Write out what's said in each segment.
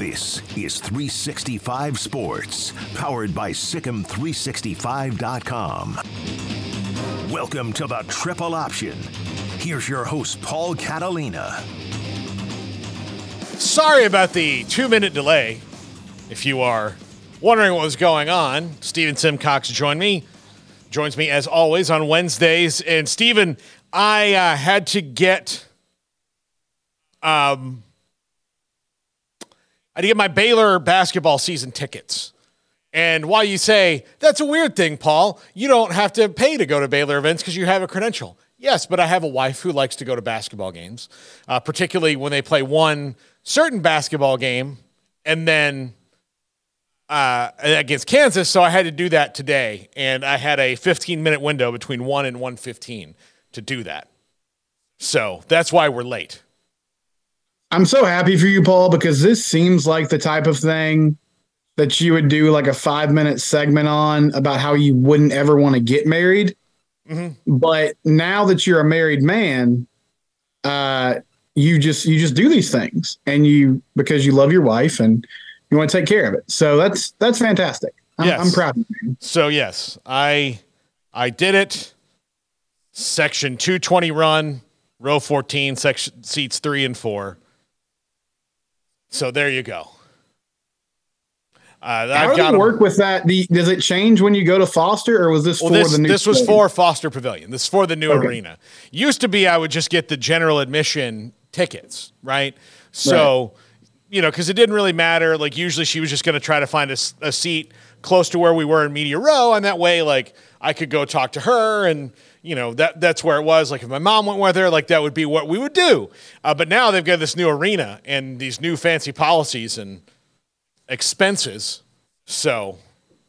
This is 365 Sports, powered by SicEm365.com. Welcome to the Triple Option. Here's your host, Paul Catalina. Sorry about the two minute delay. If you are wondering what was going on, Stephen Simcox joined me. Joins me as always on Wednesdays. And Stephen, I uh, had to get um had to get my Baylor basketball season tickets. And while you say that's a weird thing, Paul, you don't have to pay to go to Baylor events because you have a credential. Yes, but I have a wife who likes to go to basketball games, uh, particularly when they play one certain basketball game and then uh, against Kansas. So I had to do that today, and I had a 15 minute window between one and 115 to do that. So that's why we're late. I'm so happy for you, Paul, because this seems like the type of thing that you would do like a five minute segment on about how you wouldn't ever want to get married. Mm-hmm. But now that you're a married man, uh, you just you just do these things and you because you love your wife and you want to take care of it. So that's that's fantastic. I'm, yes. I'm proud of you. So yes, I I did it. Section 220 run, row 14, section seats three and four. So there you go. Uh, How do you work with that? The, does it change when you go to Foster, or was this well, for this, the new? This was for Foster Pavilion. This is for the new okay. arena. Used to be, I would just get the general admission tickets, right? So, right. you know, because it didn't really matter. Like usually, she was just going to try to find a, a seat close to where we were in media row, and that way, like I could go talk to her and you know that that's where it was. Like if my mom went with her, like that would be what we would do. Uh, but now they've got this new arena and these new fancy policies and expenses. So,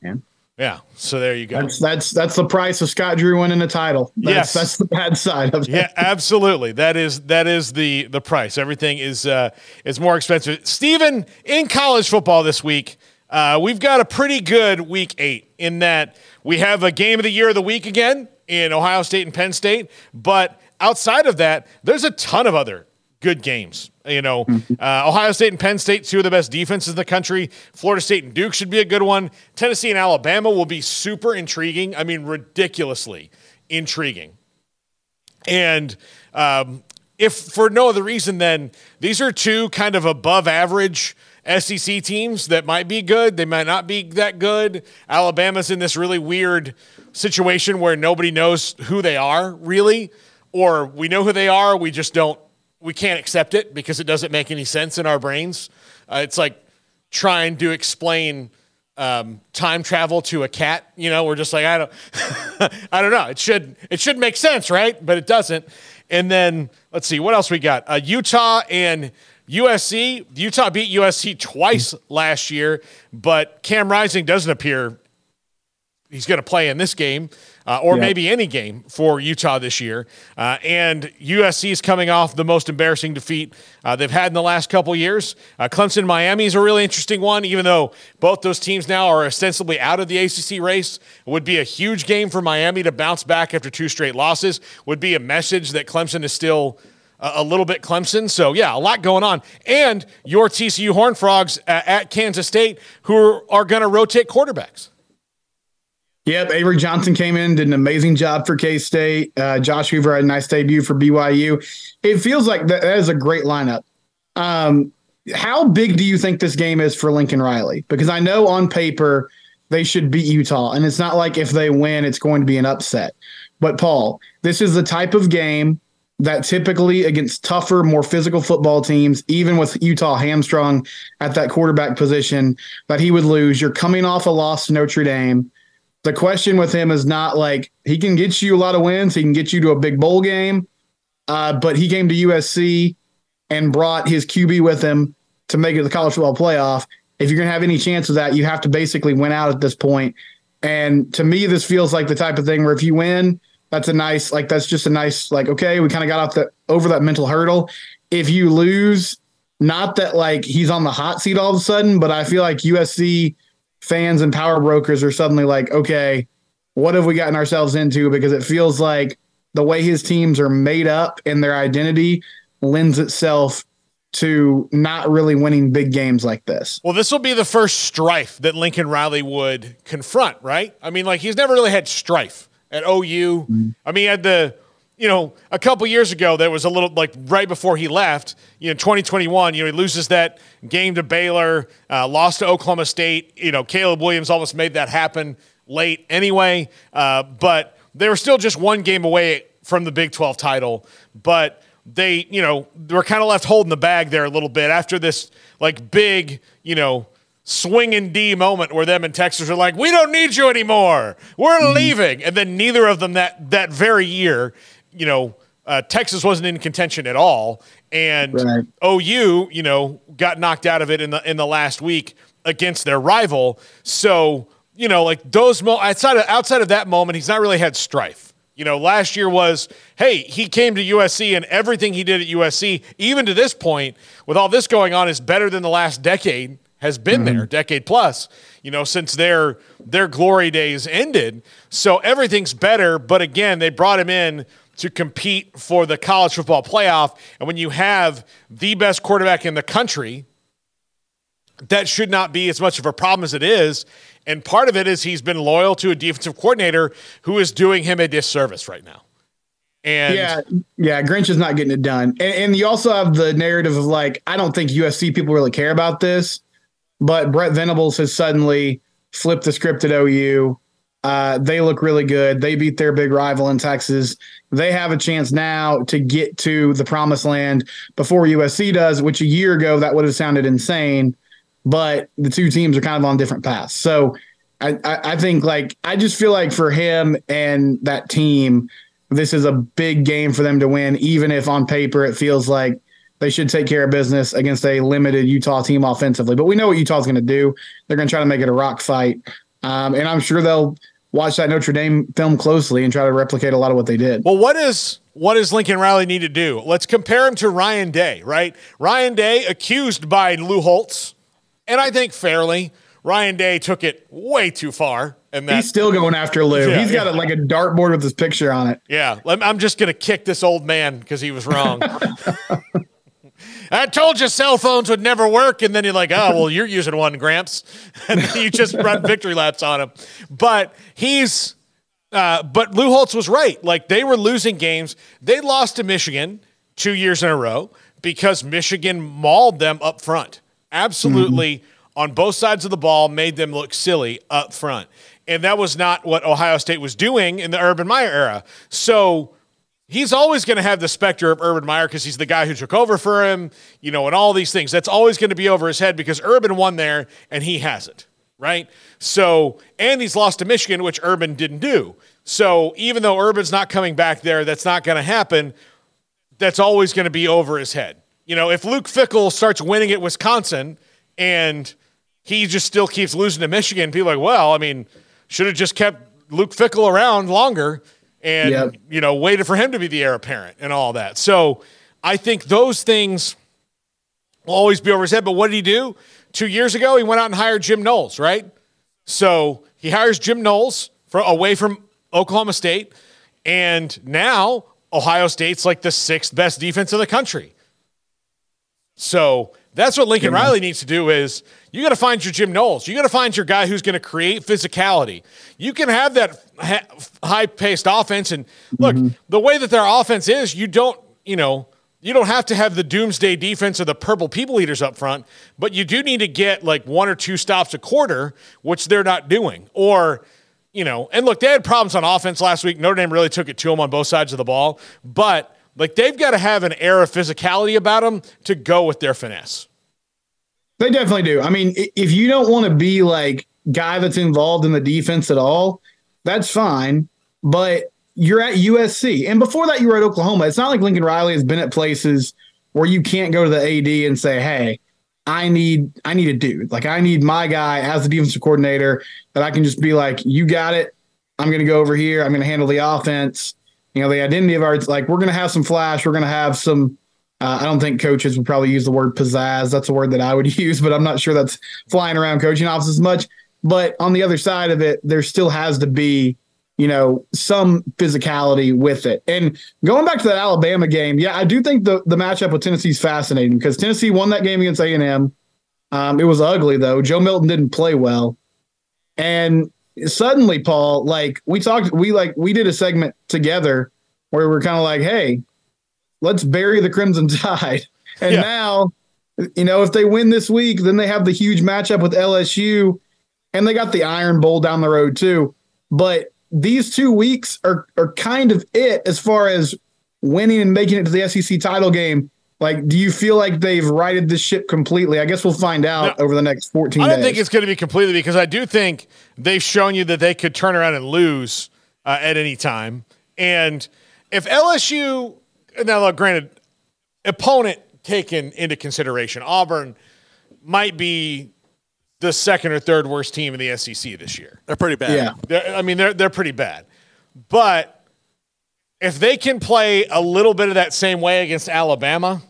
yeah, yeah. So there you go. That's that's that's the price of Scott Drew winning a title. That's, yes, that's the bad side of it. Yeah, absolutely. That is that is the the price. Everything is uh, is more expensive. Stephen, in college football this week, uh, we've got a pretty good week eight in that we have a game of the year of the week again in Ohio State and Penn State. But outside of that, there's a ton of other good games. You know, mm-hmm. uh, Ohio State and Penn State, two of the best defenses in the country. Florida State and Duke should be a good one. Tennessee and Alabama will be super intriguing. I mean, ridiculously intriguing. And um, if for no other reason, then these are two kind of above average SEC teams that might be good. They might not be that good. Alabama's in this really weird situation where nobody knows who they are really, or we know who they are, we just don't, we can't accept it because it doesn't make any sense in our brains. Uh, it's like trying to explain um, time travel to a cat. You know, we're just like, I don't, I don't know. It should, it should make sense, right? But it doesn't. And then let's see what else we got. Uh, Utah and USC. Utah beat USC twice last year, but Cam Rising doesn't appear he's going to play in this game. Uh, or yep. maybe any game for Utah this year. Uh, and USC is coming off the most embarrassing defeat uh, they've had in the last couple years. Uh, Clemson Miami is a really interesting one, even though both those teams now are ostensibly out of the ACC race. It would be a huge game for Miami to bounce back after two straight losses. Would be a message that Clemson is still a little bit Clemson. So, yeah, a lot going on. And your TCU Horned Frogs at Kansas State, who are going to rotate quarterbacks. Yep, Avery Johnson came in, did an amazing job for K State. Uh, Josh Hoover had a nice debut for BYU. It feels like that, that is a great lineup. Um, how big do you think this game is for Lincoln Riley? Because I know on paper they should beat Utah, and it's not like if they win, it's going to be an upset. But Paul, this is the type of game that typically against tougher, more physical football teams, even with Utah hamstrung at that quarterback position, that he would lose. You're coming off a loss to Notre Dame the question with him is not like he can get you a lot of wins, he can get you to a big bowl game, uh, but he came to USC and brought his QB with him to make it to the college football playoff. If you're going to have any chance of that, you have to basically win out at this point. And to me, this feels like the type of thing where if you win, that's a nice, like, that's just a nice, like, okay, we kind of got off the over that mental hurdle. If you lose, not that like he's on the hot seat all of a sudden, but I feel like USC fans and power brokers are suddenly like, okay, what have we gotten ourselves into? Because it feels like the way his teams are made up and their identity lends itself to not really winning big games like this. Well, this will be the first strife that Lincoln Riley would confront, right? I mean, like he's never really had strife at OU. Mm-hmm. I mean, at the you know, a couple years ago, there was a little like right before he left, you know, 2021, you know, he loses that game to Baylor, uh, lost to Oklahoma State. You know, Caleb Williams almost made that happen late anyway, uh, but they were still just one game away from the Big 12 title. But they, you know, they were kind of left holding the bag there a little bit after this like big, you know, swinging D moment where them and Texas are like, we don't need you anymore. We're mm-hmm. leaving. And then neither of them that that very year you know, uh, Texas wasn't in contention at all, and right. OU, you know, got knocked out of it in the in the last week against their rival. So you know, like those mo- outside of outside of that moment, he's not really had strife. You know, last year was hey, he came to USC and everything he did at USC, even to this point, with all this going on, is better than the last decade has been mm-hmm. there, decade plus. You know, since their their glory days ended, so everything's better. But again, they brought him in to compete for the college football playoff. And when you have the best quarterback in the country, that should not be as much of a problem as it is. And part of it is he's been loyal to a defensive coordinator who is doing him a disservice right now. And yeah, yeah, Grinch is not getting it done. And, and you also have the narrative of like, I don't think USC people really care about this, but Brent Venables has suddenly flipped the script at OU. Uh, they look really good. They beat their big rival in Texas. They have a chance now to get to the promised land before USC does, which a year ago that would have sounded insane. But the two teams are kind of on different paths. So I, I, I think like I just feel like for him and that team, this is a big game for them to win, even if on paper it feels like they should take care of business against a limited Utah team offensively. But we know what Utah's going to do. They're going to try to make it a rock fight. Um, and I'm sure they'll watch that Notre Dame film closely and try to replicate a lot of what they did. Well, what is what does Lincoln Riley need to do? Let's compare him to Ryan Day, right? Ryan Day accused by Lou Holtz, and I think fairly. Ryan Day took it way too far. And that, he's still going after Lou. Yeah, he's got yeah. a, like a dartboard with his picture on it. Yeah, I'm just going to kick this old man because he was wrong. I told you cell phones would never work. And then you're like, oh, well, you're using one, Gramps. And you just run victory laps on him. But he's, uh, but Lou Holtz was right. Like they were losing games. They lost to Michigan two years in a row because Michigan mauled them up front. Absolutely mm-hmm. on both sides of the ball, made them look silly up front. And that was not what Ohio State was doing in the Urban Meyer era. So, he's always going to have the specter of Urban Meyer because he's the guy who took over for him, you know, and all these things. That's always going to be over his head because Urban won there and he hasn't, right? So, and he's lost to Michigan, which Urban didn't do. So, even though Urban's not coming back there, that's not going to happen. That's always going to be over his head. You know, if Luke Fickell starts winning at Wisconsin and he just still keeps losing to Michigan, people like, well, I mean, should have just kept Luke Fickell around longer and yep. you know waited for him to be the heir apparent and all that. So I think those things will always be over his head. But what did he do? Two years ago, he went out and hired Jim Knowles, right? So he hires Jim Knowles for, away from Oklahoma State, and now Ohio State's like the sixth best defense in the country. So that's what Lincoln Riley needs to do is you got to find your Jim Knowles. You got to find your guy who's going to create physicality. You can have that high-paced offense and look, mm-hmm. the way that their offense is, you don't, you know, you don't have to have the doomsday defense or the purple people eaters up front, but you do need to get like one or two stops a quarter, which they're not doing. Or, you know, and look, they had problems on offense last week. Notre Dame really took it to them on both sides of the ball, but like they've got to have an air of physicality about them to go with their finesse. They definitely do. I mean, if you don't want to be like guy that's involved in the defense at all, that's fine. But you're at USC, and before that, you were at Oklahoma. It's not like Lincoln Riley has been at places where you can't go to the AD and say, "Hey, I need I need a dude. Like I need my guy as the defensive coordinator that I can just be like, you got it. I'm going to go over here. I'm going to handle the offense. You know, the identity of ours, like we're going to have some flash. We're going to have some. Uh, I don't think coaches would probably use the word pizzazz. That's a word that I would use, but I'm not sure that's flying around coaching offices much. But on the other side of it, there still has to be you know, some physicality with it. And going back to that Alabama game, yeah, I do think the the matchup with Tennessee is fascinating because Tennessee won that game against A and M. Um, it was ugly though. Joe Milton didn't play well, and suddenly, Paul, like we talked, we like we did a segment together where we are kind of like, hey, let's bury the Crimson Tide. And yeah. now, you know, if they win this week, then they have the huge matchup with LSU, and they got the Iron Bowl down the road too. But these two weeks are are kind of it as far as winning and making it to the SEC title game. Like, do you feel like they've righted the ship completely? I guess we'll find out over the next 14 I don't days. think it's going to be completely because I do think they've shown you that they could turn around and lose uh, at any time. And if LSU, now, look, granted, opponent taken into consideration, Auburn might be the second or third worst team in the SEC this year. They're pretty bad. Yeah. They're, I mean, they're they're pretty bad. But if they can play a little bit of that same way against Alabama,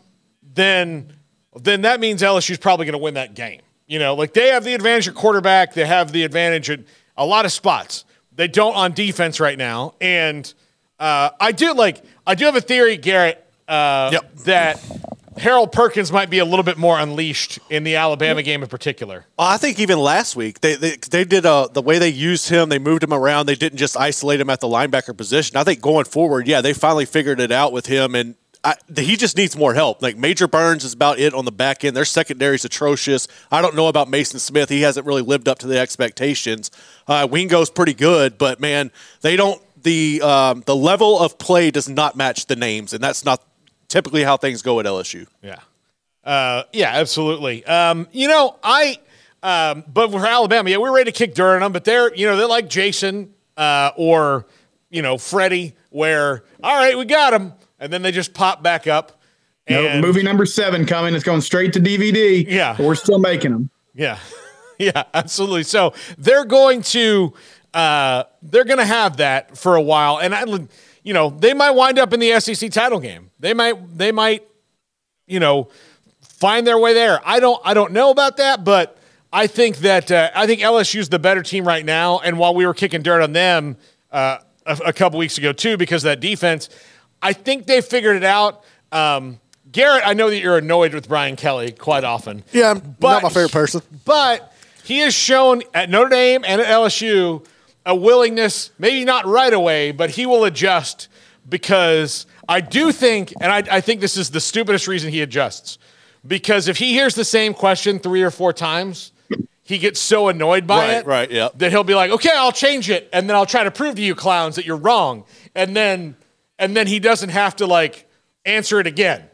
then then that means LSU's probably going to win that game. You know, like they have the advantage at quarterback, they have the advantage at a lot of spots. They don't on defense right now, and uh, I do like I do have a theory, Garrett, uh, yep. that Harold Perkins might be a little bit more unleashed in the Alabama game in particular. I think even last week they they, they did uh, the way they used him. They moved him around. They didn't just isolate him at the linebacker position. I think going forward, yeah, they finally figured it out with him, and I, he just needs more help. Like Major Burns is about it on the back end. Their secondary is atrocious. I don't know about Maason Smith. He hasn't really lived up to the expectations. Uh, Wingo's pretty good, but man, they don't. The um, the level of play does not match the names, and that's not typically how things go at LSU. Yeah. Uh, yeah, absolutely. Um, you know, I, um, but for Alabama, yeah, we're ready to kick dirt on them, but they're, you know, they're like Jason uh, or, you know, Freddie, where, all right, we got them. And then they just pop back up. No, movie number seven coming. It's going straight to DVD. Yeah. we're still making them. Yeah. yeah, absolutely. So they're going to, uh, they're going to have that for a while. And I, you know, they might wind up in the SEC title game. They might, they might, you know, find their way there. I don't, I don't know about that, but I think that uh, I think LSU's the better team right now. And while we were kicking dirt on them uh, a, a, couple weeks ago too, because of that defense, I think they figured it out. Um, Garrett, I know that you're annoyed with Brian Kelly quite often. Yeah, I'm but, not my favorite person. But he has shown at Notre Dame and at LSU a willingness, maybe not right away, but he will adjust because I do think, and I, I, think this is the stupidest reason he adjusts, because if he hears the same question three or four times, he gets so annoyed by right, it right, yeah. that he'll be like, okay, I'll change it, and then I'll try to prove to you clowns that you're wrong, and then and then he doesn't have to like answer it again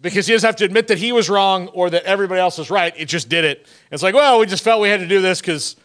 because he doesn't have to admit that he was wrong or that everybody else was right. It just did it. It's like, well, we just felt we had to do this because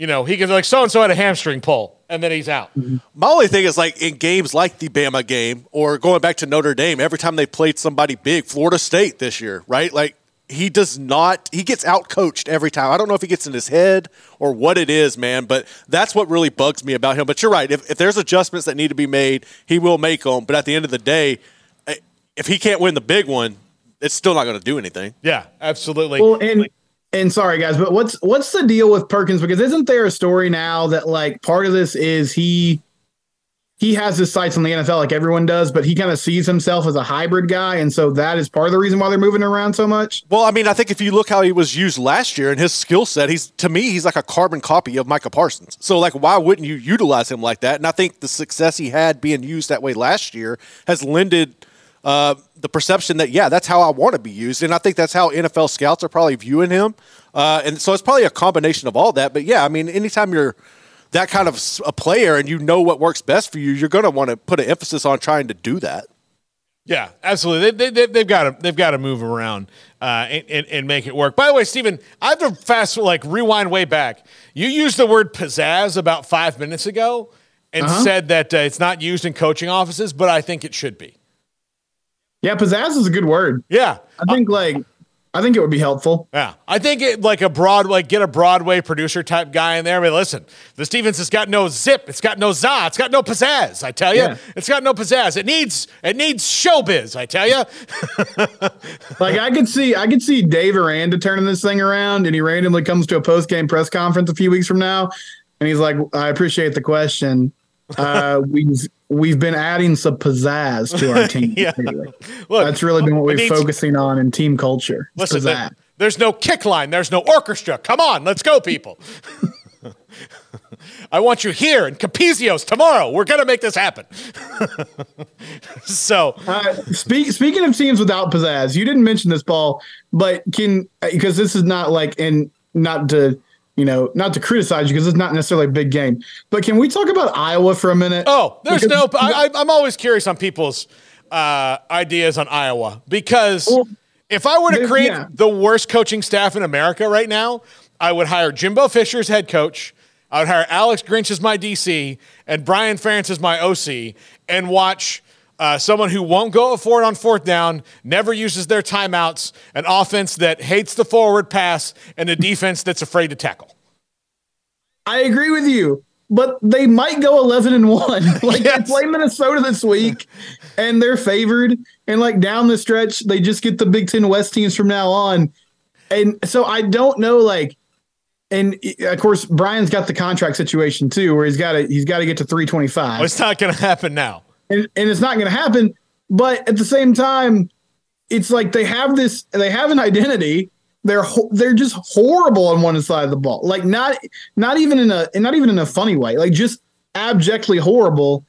you know, he can like so and so had a hamstring pull, and then he's out. Mm-hmm. My only thing is like in games like the Bama game or going back to Notre Dame, every time they played somebody big, Florida State this year, right? Like he does not he gets out coached every time. I don't know if he gets in his head or what it is, man, but that's what really bugs me about him. But you're right. If, if there's adjustments that need to be made, he will make them. But at the end of the day, eh, if he can't win the big one, it's still not going to do anything. Yeah, absolutely. Well, and and sorry guys, but what's what's the deal with Perkins? Because isn't there a story now that like part of this is he he has his sights on the NFL like everyone does, but he kind of sees himself as a hybrid guy, and so that is part of the reason why they're moving around so much. Well, I mean, I think if you look how he was used last year and his skill set, he's to me he's like a carbon copy of Micah Parsons. So like, why wouldn't you utilize him like that? And I think the success he had being used that way last year has lended uh, the perception that yeah, that's how I want to be used, and I think that's how NFL scouts are probably viewing him. Uh, and so it's probably a combination of all that. But yeah, I mean, anytime you're that kind of a player and you know what works best for you, you're going to want to put an emphasis on trying to do that. Yeah, absolutely. They, they, they've got to they've got to move around uh, and, and, and, make it work. By the way, Stephen, I have to fast like rewind way back. You used the word pizzazz about five minutes ago and uh-huh. said that uh, it's not used in coaching offices, but I think it should be. Yeah, pizzazz is a good word. Yeah. I think like I think it would be helpful. Yeah, I think it like a Broadway, get a Broadway producer type guy in there. I mean, listen, the Stevens has got no zip, it's got no za, it's got no pizzazz. I tell you, Yeah. it's got no pizzazz. It needs it needs showbiz. I tell you. Like I could see I could see Dave Aranda turning this thing around and he randomly comes to a post game press conference a few weeks from now and he's like, I appreciate the question. Uh, we've we've been adding some pizzazz to our team. Yeah. Look, That's really been what we're focusing on in team culture. Listen, there- there's no kick line, there's no orchestra. Come on, let's go, people. I want you here in Capizios tomorrow. We're gonna make this happen. so Uh, speak, speaking of teams without pizzazz, you didn't mention this, Paul, but can because this is not like and not to you know not to criticize you because it's not necessarily a big game, but can we talk about Iowa for a minute? Oh, there's Because- no. I, I'm always curious on people's uh, ideas on Iowa because Well, if I were to create yeah. the worst coaching staff in America right now, I would hire Jimbo Fisher as head coach. I would hire Alex Grinch as my DC and Brian Ferentz as my OC, and watch. Uh, someone who won't go for it on fourth down, never uses their timeouts, an offense that hates the forward pass, and a defense that's afraid to tackle. I agree with you, but they might go 11 and 1. Like Yes. they play Minnesota this week and they're favored. And like down the stretch, they just get the Big Ten West teams from now on. And so I don't know, like, and of course, Brian's got the contract situation too, where he's got to he's got to get to 325. Well, it's not going to happen now. And, and it's not going to happen. But at the same time, it's like they have this, they have an identity. They're they're just horrible on one side of the ball. Like not not even in a not even in a funny way. Like just abjectly horrible.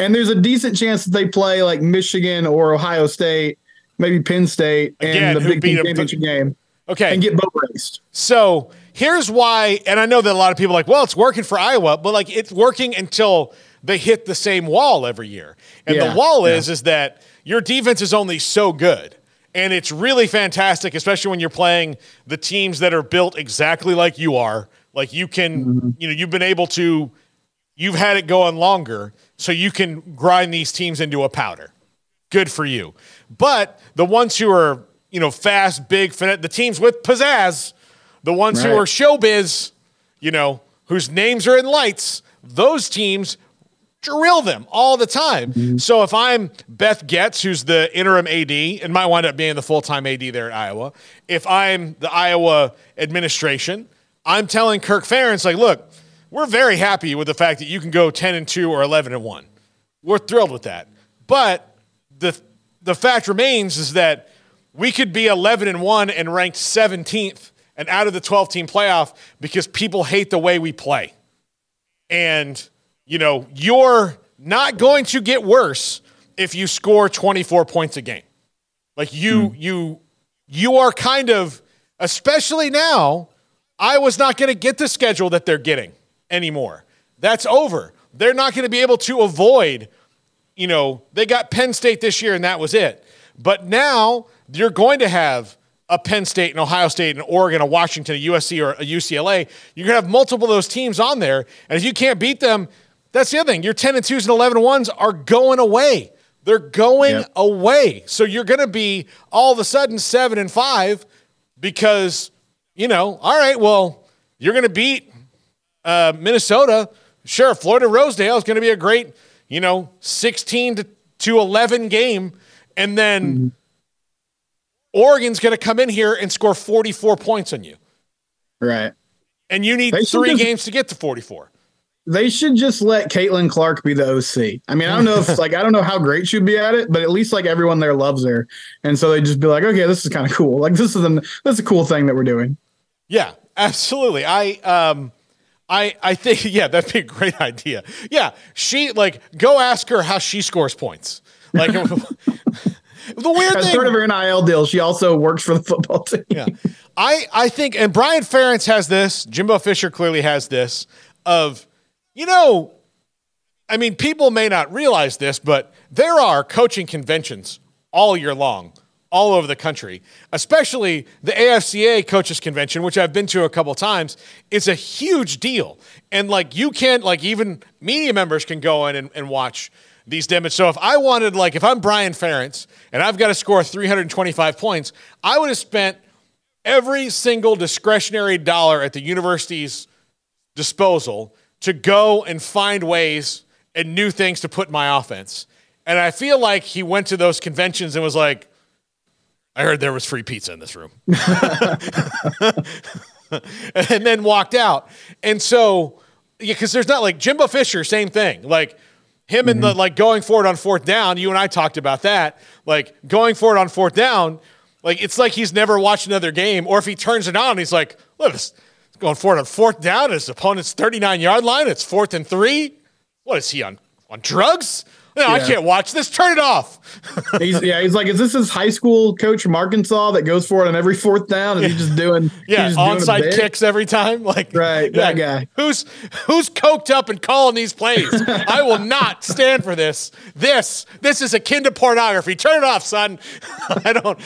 And there's a decent chance that they play like Michigan or Ohio State, maybe Penn State, and Again, the Big Ten championship game, Okay. and get boat raced. So here's why, and I know that a lot of people are like, well, it's working for Iowa, but like it's working until they hit the same wall every year. And Yeah, the wall yeah. is is that your defense is only so good. And it's really fantastic, especially when you're playing the teams that are built exactly like you are. Like you can, Mm-hmm. you know, you've been able to, you've had it going longer, so you can grind these teams into a powder good for you. But the ones who are, you know, fast, big, the teams with pizzazz, the ones who are showbiz, you know, whose names are in lights, those teams drill them all the time. Mm-hmm. So if I'm Beth Goetz, who's the interim AD and might wind up being the full time AD there at Iowa, if I'm the Iowa administration, I'm telling Kirk Ferentz, like, look, we're very happy with the fact that you can go 10 and 2 or 11 and 1. We're thrilled with that. But the the fact remains is that we could be 11 and 1 and ranked 17th and out of the 12 team playoff because people hate the way we play. And you know, you're not going to get worse if you score 24 points a game. Like you hmm. you you are kind of especially now I was not going to get the schedule that they're getting anymore. That's over. They're not going to be able to avoid you know, they got Penn State this year and that was it. But now you're going to have a Penn State and Ohio State and Oregon, a Washington, a USC, or a UCLA. You're going to have multiple of those teams on there. And if you can't beat them, that's the other thing. Your 10 and 2s and 11 and 1s are going away. They're going Yep. away. So you're going to be all of a sudden 7 and 5 because, you know, all right, well, you're going to beat uh, Minnesota. Sure, Floyd of Rosedale is going to be a great, you know, 16 to, to 11 game. And then Oregon's going to come in here and score 44 points on you. Right. And you need They three games to get to 44. They should just let Caitlin Clark be the OC. I mean, I don't know if like I don't know how great she'd be at it, but at least like everyone there loves her, and so they just be like, okay, this is kind of cool. Like this is an this is a cool thing that we're doing. Yeah, absolutely. I um I I think yeah, that'd be a great idea. Yeah, she like go ask her how she scores points. Like the weird As thing part of her NIL deal, she also works for the football team. yeah. I, I think, and Brian Ferentz has this, Jimbo Fisher clearly has this of, you know, I mean, people may not realize this, but there are coaching conventions all year long, all over the country, especially the AFCA coaches convention, which I've been to a couple times. It's a huge deal. And like, you can't, like, even media members can go in and, and watch these damage. So if I wanted, like, if I'm Brian Ferentz and I've got to score 325 points, I would have spent every single discretionary dollar at the university's disposal to go and find ways and new things to put in my offense. And I feel like he went to those conventions and was like, I heard there was free pizza in this room. and then walked out. And so, yeah, because there's not like Jimbo Fisher, same thing. Like him and the mm-hmm. like going forward on fourth down. You and I talked about that. Like going forward on fourth down, like it's like he's never watched another game. Or if he turns it on, he's like, look, it's going forward on fourth down. At his opponent's 39 yard line. It's fourth and three. What is he on on drugs? No, I can't watch this. Turn it off. He's yeah, he's like, is this his high school coach from Arkansas that goes for it on every fourth down? And he's just doing Yeah, he's just doing onside bit? kicks every time. Like Right, that guy. Who's who's coked up and calling these plays? I will not stand for this. This this is akin to pornography. Turn it off, son. I don't.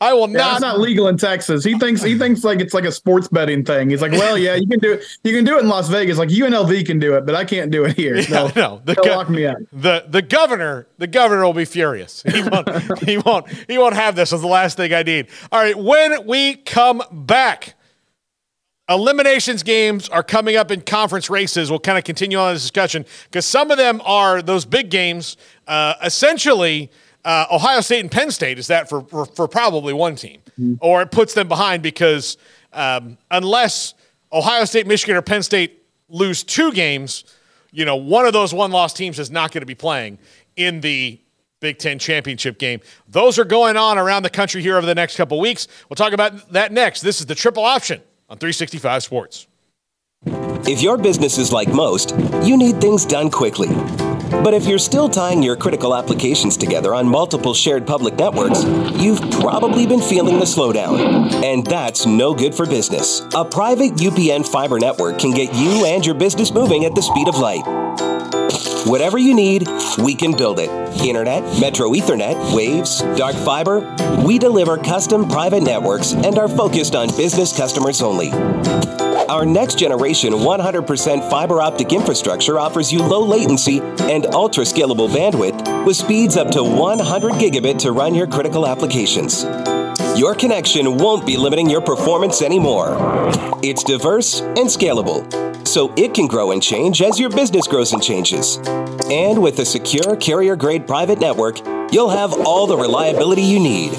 I will Yeah, not. it's not legal in Texas. He thinks he thinks like it's like a sports betting thing. He's like, well, yeah, you can do it. You can do it in Las Vegas. Like UNLV can do it, but I can't do it here. Yeah, They'll, no, the they'll lock me up. The the governor, the governor will be furious. He won't he won't he won't have this as the last thing I need. All right, when we come back, eliminations games are coming up in conference races. We'll kind of continue on this discussion because some of them are those big games. Uh, essentially, uh, Ohio State and Penn State is that for for, for probably one team, or it puts them behind because um, unless Ohio State, Michigan, or Penn State lose two games, you know, one of those one loss teams is not going to be playing in the Big Ten championship game. Those are going on around the country here over the next couple weeks. We'll talk about that next. This is the triple option on 365 Sports. If your business is like most, you need things done quickly. But if you're still tying your critical applications together on multiple shared public networks, you've probably been feeling the slowdown. And that's no good for business. A private UPN fiber network can get you and your business moving at the speed of light. Whatever you need, we can build it. Internet, Metro Ethernet, Waves, Dark Fiber. We deliver custom private networks and are focused on business customers only. Our next generation 100% fiber optic infrastructure offers you low latency and ultra scalable bandwidth with speeds up to 100 gigabit to run your critical applications. Your connection won't be limiting your performance anymore. It's diverse and scalable, so it can grow and change as your business grows and changes. And with a secure carrier grade private network, you'll have all the reliability you need.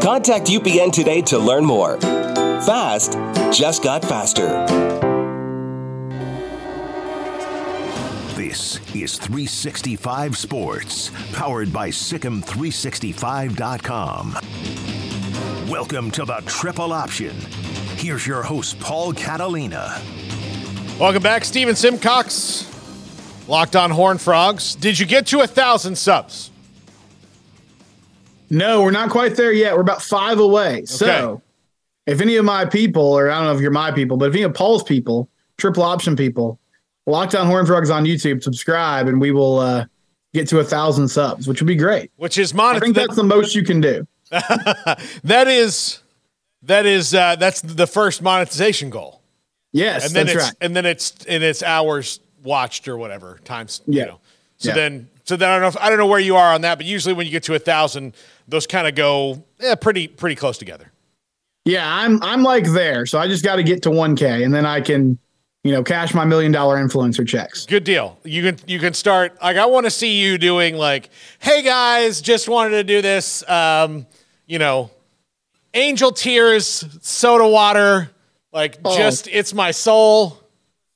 Contact UPN today to learn more. Fast just got faster. This is 365 Sports, powered by SicEm365.com. Welcome to the Triple Option. Here's your host, Paul Catalina. Welcome back, Stephen Simcox. Locked on Horned Frogs. Did you get to a thousand subs? No, we're not quite there yet. We're about five away. So if any of my people, or I don't know if you're my people, but if any of Paul's people, triple option people, Locked On Horned Frogs on YouTube, subscribe, and we will uh, get to a thousand subs, which would be great. Which is I think that's the most you can do. that is that is uh, that's the first monetization goal. Yes, and then that's it's right. and then it's and it's hours watched or whatever times Yeah. you know so Yeah. then so then I don't know if, I don't know where you are on that but usually when you get to a thousand those kind of go yeah, pretty pretty close together Yeah, I'm I'm like there. So I just got to get to 1K, and then I can, you know, cash my million dollar influencer checks. good deal you can you can start like I want to see you doing like hey guys just wanted to do this um you know angel tears soda water like Oh. just it's my soul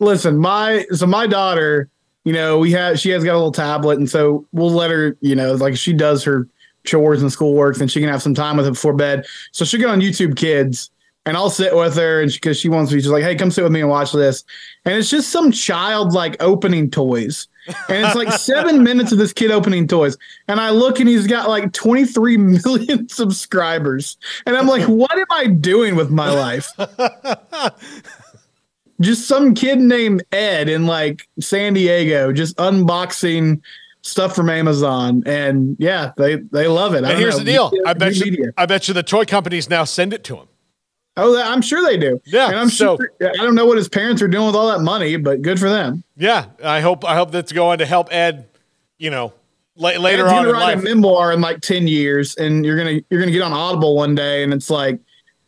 Listen, my so my daughter, you know, we have she has got a little tablet, and so we'll let her, you know, like she does her chores and schoolwork, and she can have some time with it before bed. So she'll get on YouTube Kids, and I'll sit with her, and because she, wants me, she's like, "Hey, come sit with me and watch this," and it's just some child like opening toys. and it's like seven minutes of this kid opening toys. And I look and he's got like 23 million subscribers. And I'm like, what am I doing with my life? just some kid named Ed in like San Diego, just unboxing stuff from Amazon. And yeah, they, they love it. I and here's know. the deal Media- I bet you media. I bet you the toy companies now send it to him Oh, I'm sure they do. Yeah, And I'm so- sure, I don't know what his parents are doing with all that money, but good for them. Yeah, I hope I hope that's going to help Ed you know, la- later Ed's on gonna in write life. a memoir in like 10 years and you're gonna you're gonna get on audible one day and it's like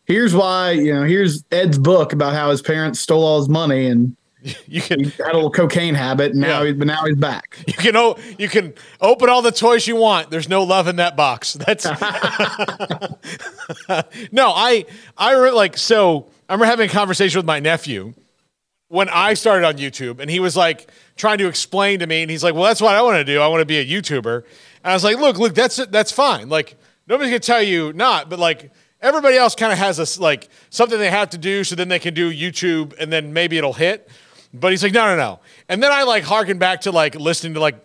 here's why you know here's ed's book about how his parents stole all his money and You can had a little cocaine habit and now Yeah. he, but now he's back you can o- you can open all the toys you want. There's no love in that box. That's no. I I re- like so. I remember having a conversation with my nephew when I started on YouTube, and he was like trying to explain to me, and he's like, "Well, that's what I want to do. I want to be a YouTuber." And I was like, "Look, look, that's that's fine. Like nobody's gonna tell you not, but like." Everybody else kind of has a s like something they have to do, so then they can do YouTube, and then maybe it'll hit. But he's like, no, no, no. And then I like harken back to like listening to like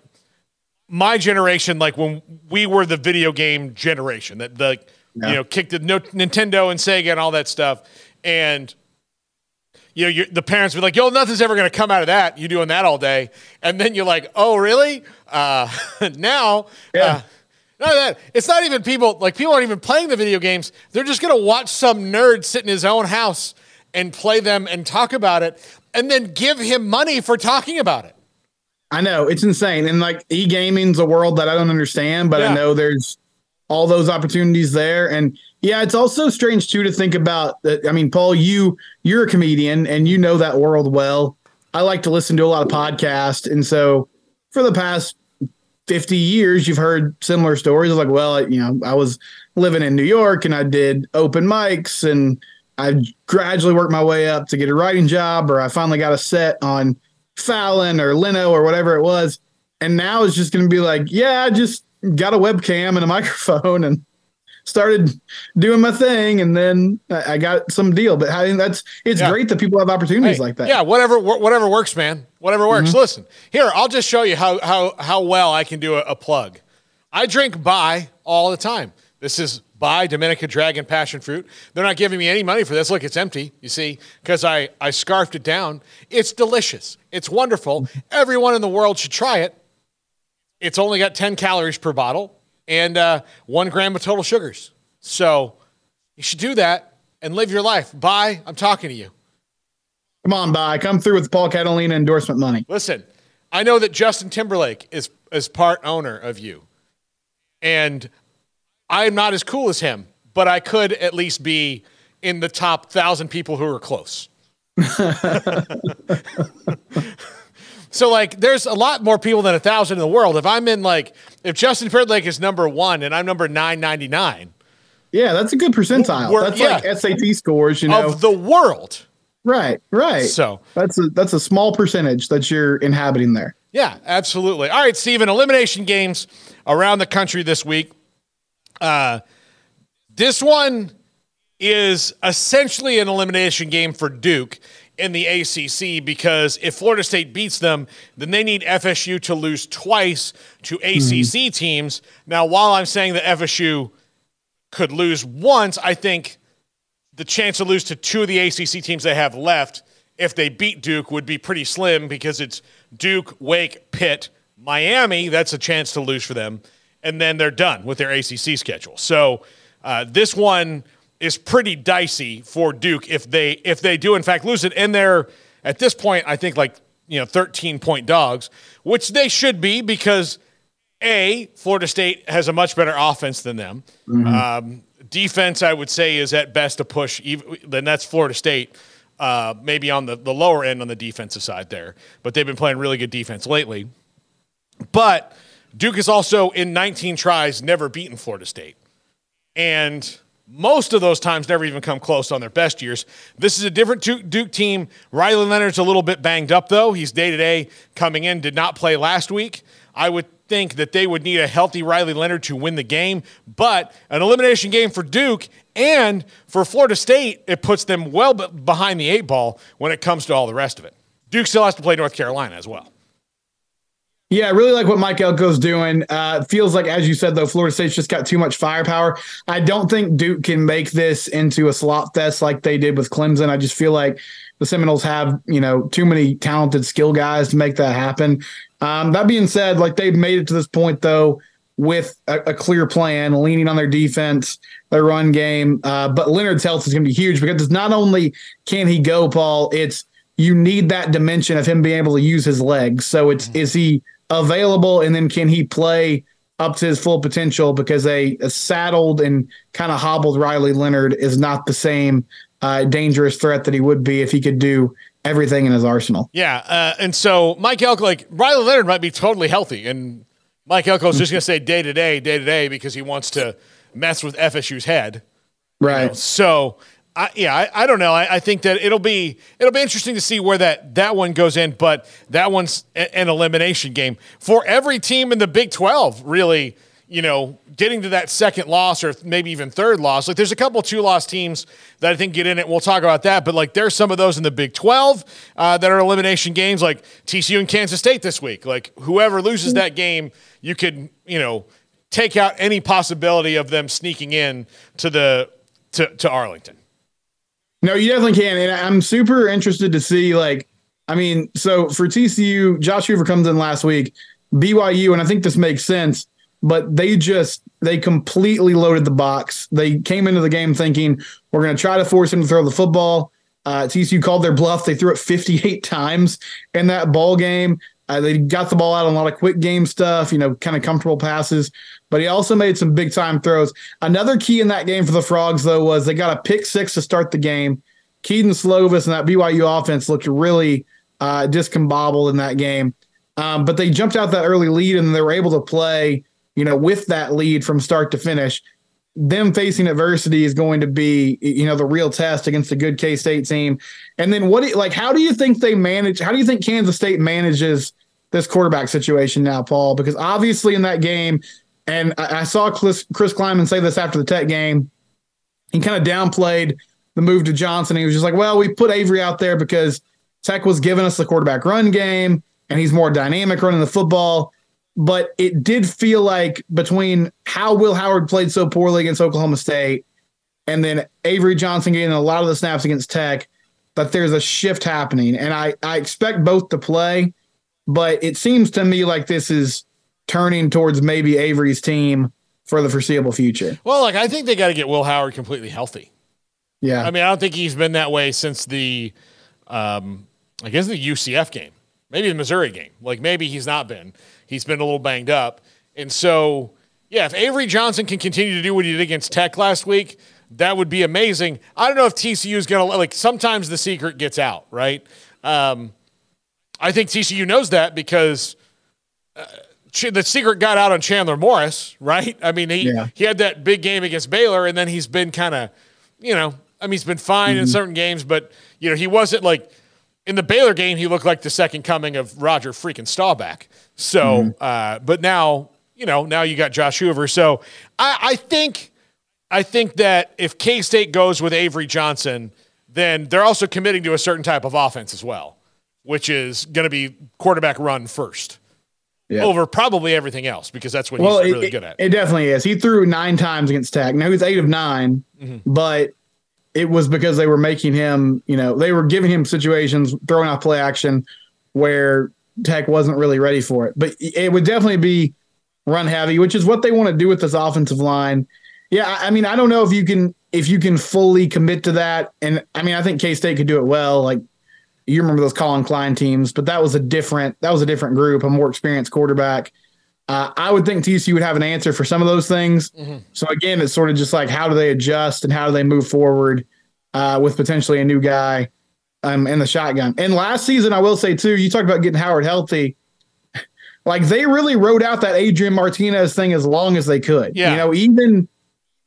my generation, like when we were the video game generation, that the you know kicked the no, Nintendo and Sega and all that stuff, and you know the parents were like, "Yo, nothing's ever going to come out of that. You doing that all day," and then you're like, "Oh, really?" Uh, now, uh, none that. It's not even people like people aren't even playing the video games. They're just going to watch some nerd sit in his own house and play them and talk about it, and then give him money for talking about it. i know it's insane and like e-gaming's a world that i don't understand but Yeah. i know there's all those opportunities there and yeah it's also strange too to think about that i mean paul you you're a comedian and you know that world well i like to listen to a lot of podcasts and so for the past 50 years you've heard similar stories like well you know i was living in new york and i did open mics and i gradually worked my way up to get a writing job or i finally got a set on fallon or leno or whatever it was and now it's just going to be like yeah i just got a webcam and a microphone and started doing my thing and then i got some deal but i think that's it's Yeah. great that people have opportunities Hey, like that Yeah, whatever wh- whatever works, man. Whatever works. Mm-hmm. Listen, here, I'll just show you how how how well I can do a, a plug. I drink by all the time. This is Bai Dominica Dragon Passion Fruit. They're not giving me any money for this. Look, it's empty, you see, because I, I scarfed it down. It's delicious. It's wonderful. Everyone in the world should try it. It's only got 10 calories per bottle and uh, one gram of total sugars. So you should do that and live your life. Bye. I'm talking to you. come on Bai come through with paul catalina endorsement money Listen, I know that Justin Timberlake is is part owner of you, and I'm not as cool as him, but I could at least be in the top thousand people who are close. so like, there's a lot more people than a thousand in the world. If I'm in like, if Justin Timberlake is number one and I'm number nine ninety nine Yeah, that's a good percentile. That's yeah. like SAT scores, you know. of the world, right, right. So- that's a that's a small percentage that you're inhabiting there. Yeah, absolutely. All right, Stephen, elimination games around the country this week. Uh, this one is essentially an elimination game for Duke in the ACC because if Florida State beats them, then they need FSU to lose twice to ACC teams. Now, while I'm saying that FSU could lose once, I think the chance to lose to two of the ACC teams they have left, if they beat Duke, would be pretty slim because it's Duke, Wake, Pitt, Miami. That's a chance to lose for them, and then they're done with their ACC schedule. So uh, this one is pretty dicey for Duke if they if they do in fact lose it, and they're at this point I think like you know 13 point dogs, which they should be because a, Florida State has a much better offense than them. Um, defense, I would say, is at best a push. Even, then that's Florida State, uh, maybe on the, the lower end on the defensive side there. But they've been playing really good defense lately. But Duke is also in 19 tries never beaten Florida State. And most of those times never even come close on their best years. This is a different Duke team. Riley Leonard's a little bit banged up, though. He's day to day coming in, did not play last week. I would think that they would need a healthy Riley Leonard to win the game, but an elimination game for Duke and for Florida State, it puts them well behind the eight ball when it comes to all the rest of it. Duke still has to play North Carolina as well. Yeah, I really like what Mike Elko's doing. Uh, feels like, as you said, though, Florida State's just got too much firepower. I don't think Duke can make this into a slot fest like they did with Clemson. I just feel like the Seminoles have, you know, too many talented skill guys to make that happen. Um, that being said, like they've made it to this point, though, with a, a clear plan, leaning on their defense, their run game. Uh, but Leonard's health is going to be huge because it's not only can he go, Paul, it's you need that dimension of him being able to use his legs. So it's is he available, and then can he play up to his full potential? Because a, a saddled and kind of hobbled Riley Leonard is not the same uh, dangerous threat that he would be if he could do everything in his arsenal. Yeah, uh, and so Mike Elko, like Riley Leonard, might be totally healthy, and Mike Elko's just going to say day to day, day to day because he wants to mess with FSU's head. Right. You know? So, I, yeah, I, I don't know. I, I, think that it'll be it'll be interesting to see where that that one goes in, but that one's an elimination game for every team in the Big Twelve. Really, you know, getting to that second loss or maybe even third loss. Like there's a couple two loss teams that I think get in it. We'll talk about that. But like there's some of those in the Big 12 uh, that are elimination games, like TCU and Kansas State this week. Like whoever loses that game, you could you know take out any possibility of them sneaking in to the to, to Arlington. No, you definitely can, and I'm super interested to see like. I mean, so for TCU, Josh Hoover comes in last week. BYU, and I think this makes sense but they just they completely loaded the box. They came into the game thinking we're going to try to force him to throw the football. Uh, TCU called their bluff. They threw it 58 times in that ball game. Uh, they got the ball out on a lot of quick game stuff, you know, kind of comfortable passes. But he also made some big time throws. Another key in that game for the Frogs, though, was they got a pick six to start the game. Kedon Slovis and that BYU offense looked really uh, discombobulated in that game. Um, but they jumped out that early lead and they were able to play you know, with that lead from start to finish, them facing adversity is going to be, you know, the real test against a good K State team. And then what, do like, how do you think they manage? How do you think Kansas State manages this quarterback situation now, Paul? Because obviously in that game, and I, I saw Chris, Chris Klieman say this after the Tech game, he kind of downplayed the move to Johnson. He was just like, well, we put Avery out there because Tech was giving us the quarterback run game and he's more dynamic running the football but it did feel like between how Will Howard played so poorly against Oklahoma State and then Avery Johnson getting a lot of the snaps against Tech, that there's a shift happening. And I, I expect both to play, but it seems to me like this is turning towards maybe Avery's team for the foreseeable future. Well, like I think they got to get Will Howard completely healthy. Yeah. I mean, I don't think he's been that way since the, um, I guess the UCF game, maybe the Missouri game. Like maybe he's not been. He's been a little banged up. And so, yeah, if Avery Johnson can continue to do what he did against Tech last week, that would be amazing. I don't know if TCU is going to, like, sometimes the secret gets out, right? Um, I think TCU knows that because uh, the secret got out on Chandler Morris, right? I mean, he, yeah. he had that big game against Baylor, and then he's been kind of, you know, I mean, he's been fine mm-hmm. in certain games, but, you know, he wasn't like in the Baylor game, he looked like the second coming of Roger freaking Staubach. So, mm-hmm. uh, but now, you know, now you got Josh Hoover. So I, I think, I think that if K State goes with Avery Johnson, then they're also committing to a certain type of offense as well, which is going to be quarterback run first. Yeah. Over probably everything else because that's what well, he's really good at. It definitely is. He threw nine times against Tech. Now he's eight of 9 mm-hmm. but it was because they were making him, you know, they were giving him situations, throwing off play action where Tech wasn't really ready for it. But it would definitely be run heavy, which is what they want to do with this offensive line. Yeah, I mean, I don't know if you can if you can fully commit to that. And I mean, I think K State could do it well. Like you remember those Collin Klein teams, but that was a different that was a different group, a more experienced quarterback. Uh, I would think TCU would have an answer for some of those things. Mm-hmm. So again, it's sort of just like how do they adjust and how do they move forward uh, with potentially a new guy um, in the shotgun. And last season, I will say too, you talked about getting Howard healthy. Like they really wrote out that Adrian Martinez thing as long as they could. Yeah. You know, even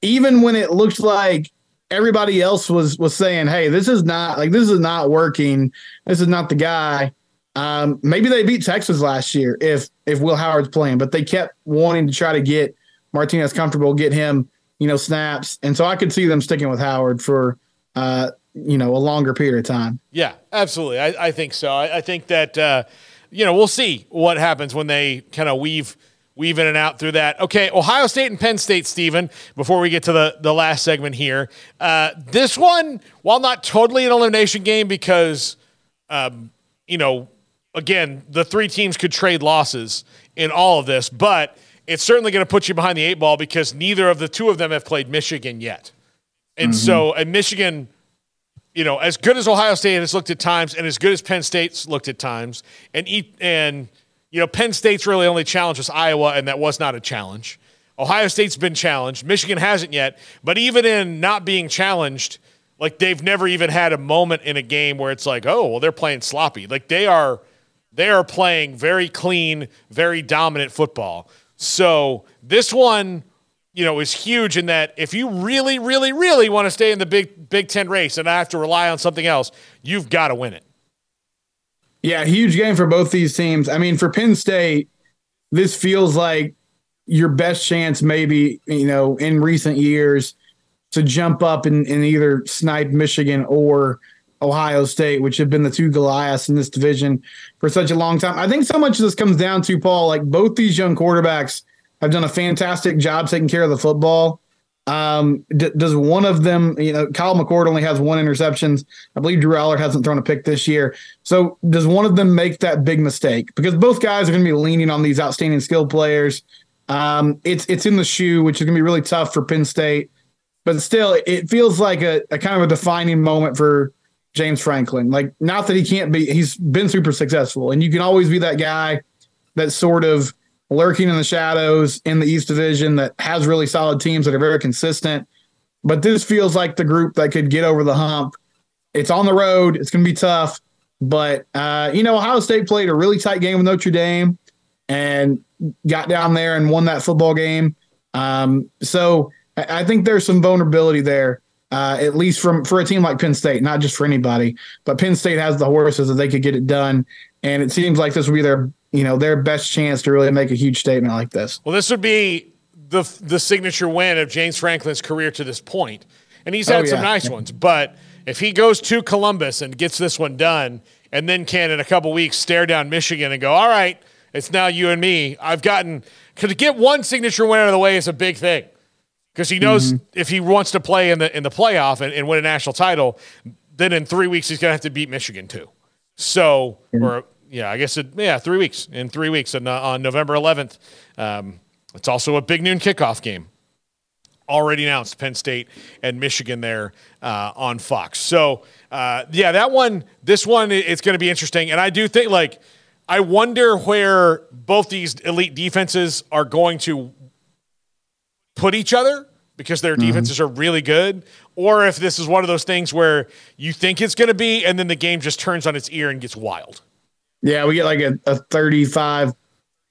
even when it looked like everybody else was was saying, "Hey, this is not like this is not working. This is not the guy." Um, maybe they beat Texas last year if if Will Howard's playing, but they kept wanting to try to get Martinez comfortable, get him, you know, snaps, and so I could see them sticking with Howard for uh, you know, a longer period of time. Yeah, absolutely. I, I think so. I, I think that, uh, you know, we'll see what happens when they kind of weave weave in and out through that. Okay, Ohio State and Penn State, Stephen, before we get to the, the last segment here. Uh, this one, while not totally an elimination game because, um, you know, again, the three teams could trade losses in all of this, but it's certainly going to put you behind the eight ball because neither of the two of them have played Michigan yet. And mm-hmm. so, and Michigan, you know, as good as Ohio State has looked at times, and as good as Penn State's looked at times, and and you know, Penn State's really only challenge was Iowa, and that was not a challenge. Ohio State's been challenged. Michigan hasn't yet. But even in not being challenged, like they've never even had a moment in a game where it's like, oh, well, they're playing sloppy. Like they are they are playing very clean, very dominant football. So this one, you know, is huge in that if you really, really, really want to stay in the Big Big Ten race and I have to rely on something else, you've got to win it. Yeah, huge game for both these teams. I mean, for Penn State, this feels like your best chance, maybe, you know, in recent years to jump up and, and either snipe Michigan or Ohio State, which have been the two Goliaths in this division for such a long time. I think so much of this comes down to Paul, like both these young quarterbacks have done a fantastic job taking care of the football. Um, d- does one of them, you know, Kyle McCord only has one interceptions. I believe Drew Allar hasn't thrown a pick this year. So does one of them make that big mistake? Because both guys are going to be leaning on these outstanding skill players. Um, it's it's in the shoe, which is going to be really tough for Penn State. But still, it feels like a, a kind of a defining moment for James Franklin. Like, not that he can't be, he's been super successful, and you can always be that guy that sort of lurking in the shadows in the East Division that has really solid teams that are very consistent. But this feels like the group that could get over the hump. It's on the road. It's going to be tough. But, uh, you know, Ohio State played a really tight game with Notre Dame and got down there and won that football game. Um, so I, think there's some vulnerability there. Uh, at least from for a team like Penn State, not just for anybody, but Penn State has the horses that they could get it done, and it seems like this would be their you know their best chance to really make a huge statement like this. Well, this would be the the signature win of James Franklin's career to this point, and he's had oh, yeah. some nice ones. But if he goes to Columbus and gets this one done, and then can in a couple weeks stare down Michigan and go, all right, it's now you and me. I've gotten to get one signature win out of the way is a big thing because he knows mm-hmm. if he wants to play in the in the playoff and, and, win a national title, then in three weeks he's going to have to beat Michigan too. So, mm-hmm. or yeah, I guess it, yeah, three weeks in three weeks and uh, on November 11th. Um, it's also a big noon kickoff game. Already announced Penn State and Michigan there uh, on Fox. So uh, yeah, that one, this one, it's going to be interesting, and I do think like. I wonder where both these elite defenses are going to put each other because their mm-hmm. defenses are really good, or if this is one of those things where you think it's going to be, and then the game just turns on its ear and gets wild. Yeah, we get like a, a 35,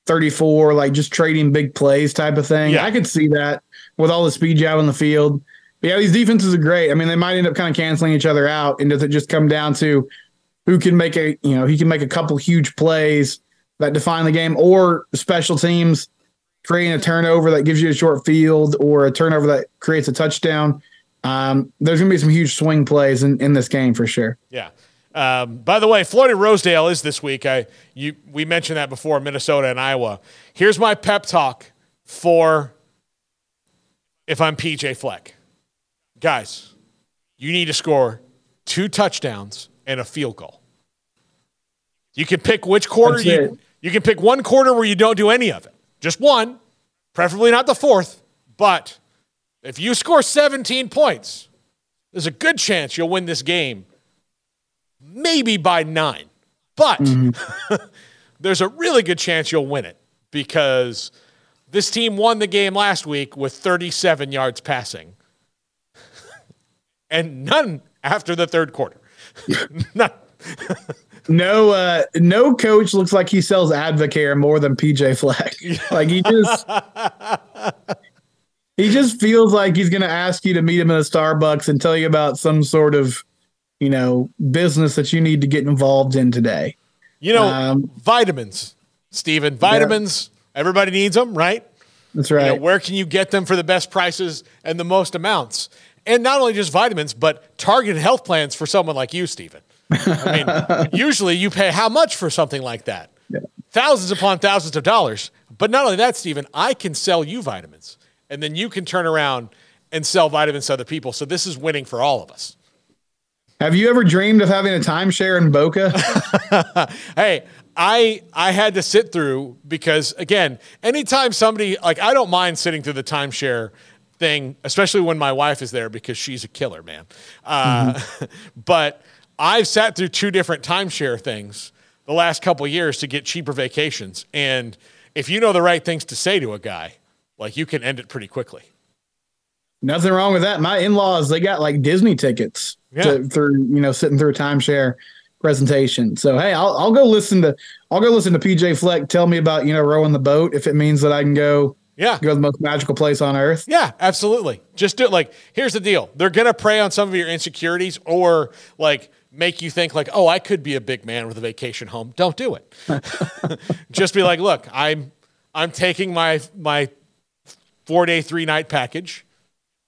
34, like just trading big plays type of thing. Yeah. I could see that with all the speed you have on the field. But yeah, these defenses are great. I mean, they might end up kind of canceling each other out. And does it just come down to who can make a, you know, he can make a couple huge plays that define the game or special teams creating a turnover that gives you a short field or a turnover that creates a touchdown. Um, there's going to be some huge swing plays in, in this game for sure. Yeah. Um, by the way, Floyd of Rosedale is this week. I you we mentioned that before Minnesota and Iowa. Here's my pep talk for if I'm PJ Fleck. Guys, you need to score two touchdowns and a field goal. You can pick which quarter you you can pick one quarter where you don't do any of it. Just one, preferably not the fourth. But if you score 17 points, there's a good chance you'll win this game, maybe by nine. But mm-hmm. there's a really good chance you'll win it because this team won the game last week with 37 yards passing and none after the third quarter. none. no uh no coach looks like he sells advocare more than pj fleck like he just he just feels like he's going to ask you to meet him in a starbucks and tell you about some sort of you know business that you need to get involved in today you know um, vitamins stephen vitamins yeah. everybody needs them right that's right you know, where can you get them for the best prices and the most amounts and not only just vitamins but targeted health plans for someone like you stephen I mean, usually you pay how much for something like that? Yeah. Thousands upon thousands of dollars. But not only that, Stephen, I can sell you vitamins, and then you can turn around and sell vitamins to other people. So this is winning for all of us. Have you ever dreamed of having a timeshare in Boca? hey, I I had to sit through because again, anytime somebody like I don't mind sitting through the timeshare thing, especially when my wife is there because she's a killer, man. Uh, mm-hmm. but I've sat through two different timeshare things. the last couple years to get cheaper vacations. And if you know the right things to say to a guy, like you can end it pretty quickly. Nothing wrong with that. My in-laws, they got like Disney tickets Yeah. to, through, you know, sitting through a timeshare presentation. So hey, I'll I'll go listen to I'll go listen to PJ Fleck tell me about, you know, rowing the boat if it means that I can go Yeah. go to the most magical place on earth. Yeah, absolutely. Just do it. Like, here's the deal: they're gonna prey on some of your insecurities, or like make you think like, oh, I could be a big man with a vacation home. Don't do it. Just be like, look, I'm I'm taking my my four day three night package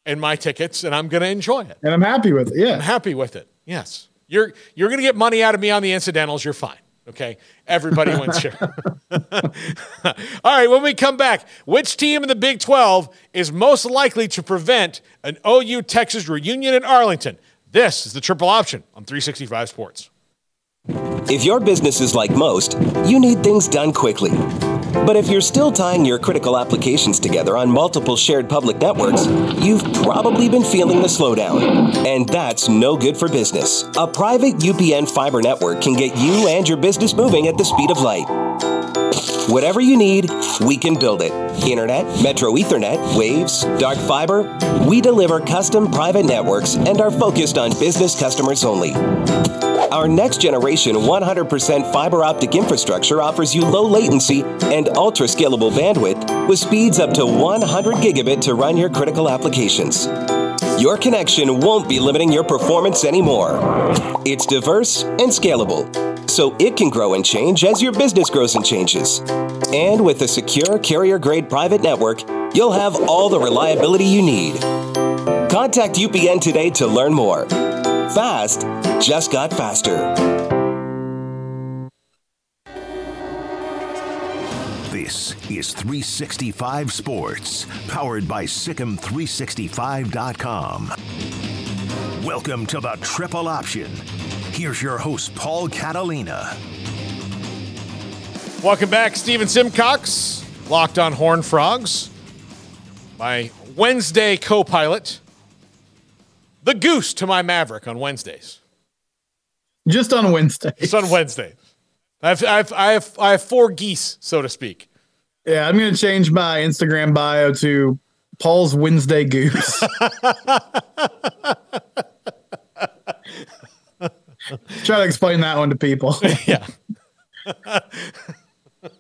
and my tickets, and I'm gonna enjoy it. And I'm happy with it. Yeah. I'm happy with it. Yes, you're you're gonna get money out of me on the incidentals. You're fine. Okay, everybody wins here. All right, when we come back, which team in the Big 12 is most likely to prevent an OU Texas reunion in Arlington? This is the triple option on 365 Sports. If your business is like most, you need things done quickly. But if you're still tying your critical applications together on multiple shared public networks, you've probably been feeling the slowdown. And that's no good for business. A private UPN fiber network can get you and your business moving at the speed of light. Whatever you need, we can build it. Internet, Metro Ethernet, Waves, Dark Fiber. We deliver custom private networks and are focused on business customers only. Our next generation 100% fiber optic infrastructure offers you low latency and ultra scalable bandwidth with speeds up to 100 gigabit to run your critical applications. Your connection won't be limiting your performance anymore. It's diverse and scalable, so it can grow and change as your business grows and changes. And with a secure carrier grade private network, you'll have all the reliability you need. Contact UPN today to learn more. Fast just got faster. This is 365 Sports, powered by SicEm365.com. Welcome to the Triple Option. Here's your host, Paul Catalina. Welcome back, Stephen Simcox, locked on Horned Frogs. My Wednesday co pilot, the goose to my Maverick on Wednesdays. Just on Wednesday. It's on Wednesday. I have, I, have, I, have, I have four geese, so to speak. Yeah, I'm gonna change my Instagram bio to Paul's Wednesday Goose. Try to explain that one to people. Yeah.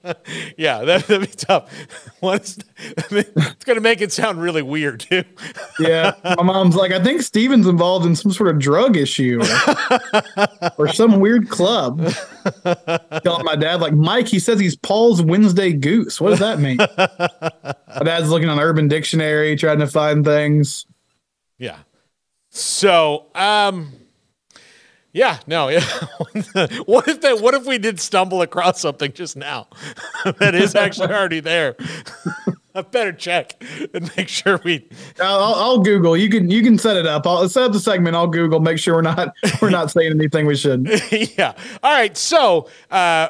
yeah, that, that'd be tough. What is, I mean, it's going to make it sound really weird, too. Yeah, my mom's like, I think Stephen's involved in some sort of drug issue or, or some weird club. Telling my dad, like, Mike, he says he's Paul's Wednesday Goose. What does that mean? my dad's looking on Urban Dictionary, trying to find things. Yeah. So, um, yeah, no, yeah. what if that? What if we did stumble across something just now that is actually already there? I better check and make sure we. I'll, I'll, Google. You can you can set it up. I'll set up the segment. I'll Google. Make sure we're not we're not saying anything we shouldn't. yeah. All right. So, uh,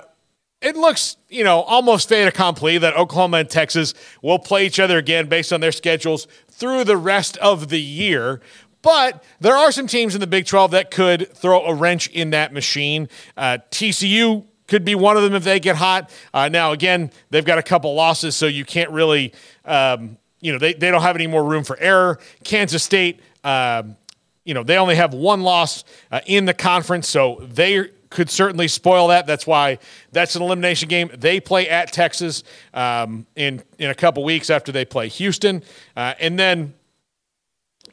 it looks, you know, almost fait accompli that Oklahoma and Texas will play each other again based on their schedules through the rest of the year. But there are some teams in the Big 12 that could throw a wrench in that machine. Uh, TCU could be one of them if they get hot. Uh, now, again, they've got a couple losses, so you can't really, um, you know, they, they don't have any more room for error. Kansas State, um, you know, they only have one loss uh, in the conference, so they could certainly spoil that. That's why that's an elimination game. They play at Texas um, in in a couple weeks after they play Houston, uh, and then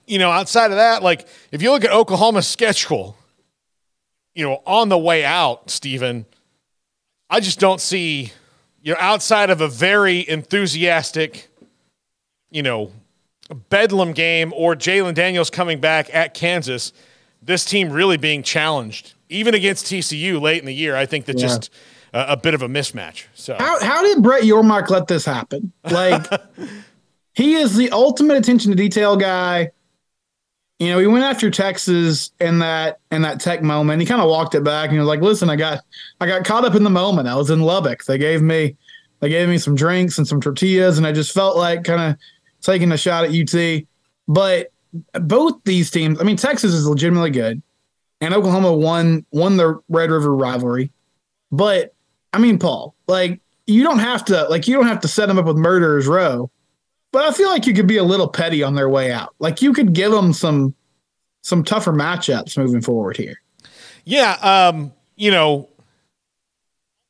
you know, outside of that, like if you look at Oklahoma's schedule, you know, on the way out, Stephen, I just don't see, you know, outside of a very enthusiastic, you know, Bedlam game or Jalon Daniels coming back at Kansas, this team really being challenged, even against TCU late in the year. I think that's Yeah. just a, a bit of a mismatch. So How how did Brett Yormark let this happen? Like he is the ultimate attention to detail guy. You know, he went after Texas in that in that tech moment. He kind of walked it back and he was like, "Listen, I got I got caught up in the moment. I was in Lubbock. They gave me they gave me some drinks and some tortillas, and I just felt like kind of taking a shot at UT. But both these teams, I mean, Texas is legitimately good, and Oklahoma won won the Red River rivalry. But I mean, Paul, like you don't have to like you don't have to set them up with murderers row. But I feel like you could be a little petty on their way out. Like you could give them some some tougher matchups moving forward here. Yeah, um, you know,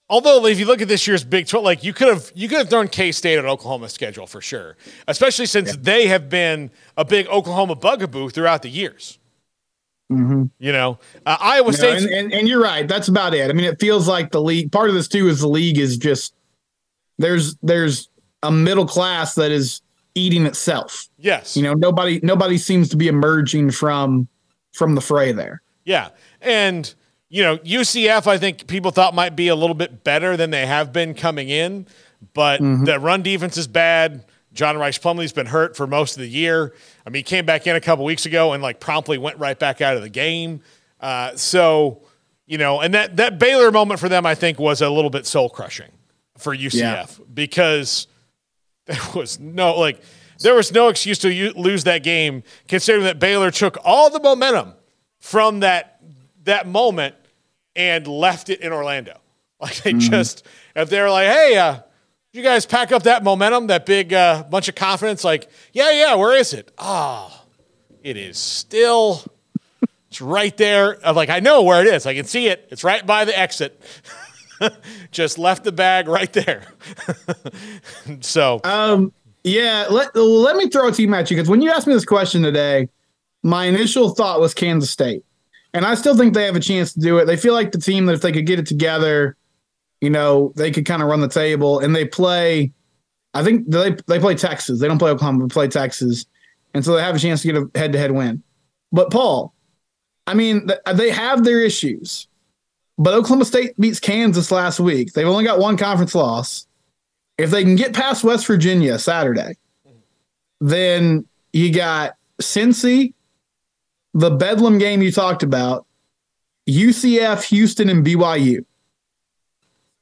although if you look at this year's Big 12, like you could have you could have thrown K State on Oklahoma's schedule for sure, especially since yeah. they have been a big Oklahoma bugaboo throughout the years. Mm-hmm. You know, uh, Iowa State, and, and, and, you're right. That's about it. I mean, it feels like the league. Part of this too is the league is just there's there's a middle class that is eating itself. Yes, you know, nobody nobody seems to be emerging from from the fray there. Yeah, and you know, UCF, I think people thought might be a little bit better than they have been coming in, but mm-hmm. the run defense is bad. John Rhys Plumlee's been hurt for most of the year. I mean, he came back in a couple weeks ago and like promptly went right back out of the game. Uh, so, you know, and that that Baylor moment for them, I think, was a little bit soul crushing for UCF yeah. because there was no like there was no excuse to lose that game, considering that Baylor took all the momentum from that that moment and left it in Orlando. Like they mm-hmm. just, if they're like, hey, uh, you guys pack up that momentum, that big uh, bunch of confidence, like, yeah, yeah, where is it? Oh, it is still, it's right there. I'm like, I know where it is. I can see it. It's right by the exit. just left the bag right there. so, um, yeah, let, let me throw a team at you because when you asked me this question today, my initial thought was Kansas State. And I still think they have a chance to do it. They feel like the team that if they could get it together, you know, they could kind of run the table. And they play, I think they they play Texas. They don't play Oklahoma, they play Texas, and so they have a chance to get a head to head win. But Paul, I mean, they have their issues. But Oklahoma State beats Kansas last week. They've only got one conference loss. If they can get past West Virginia Saturday, then you got Cincy, the Bedlam game you talked about, UCF, Houston, and BYU.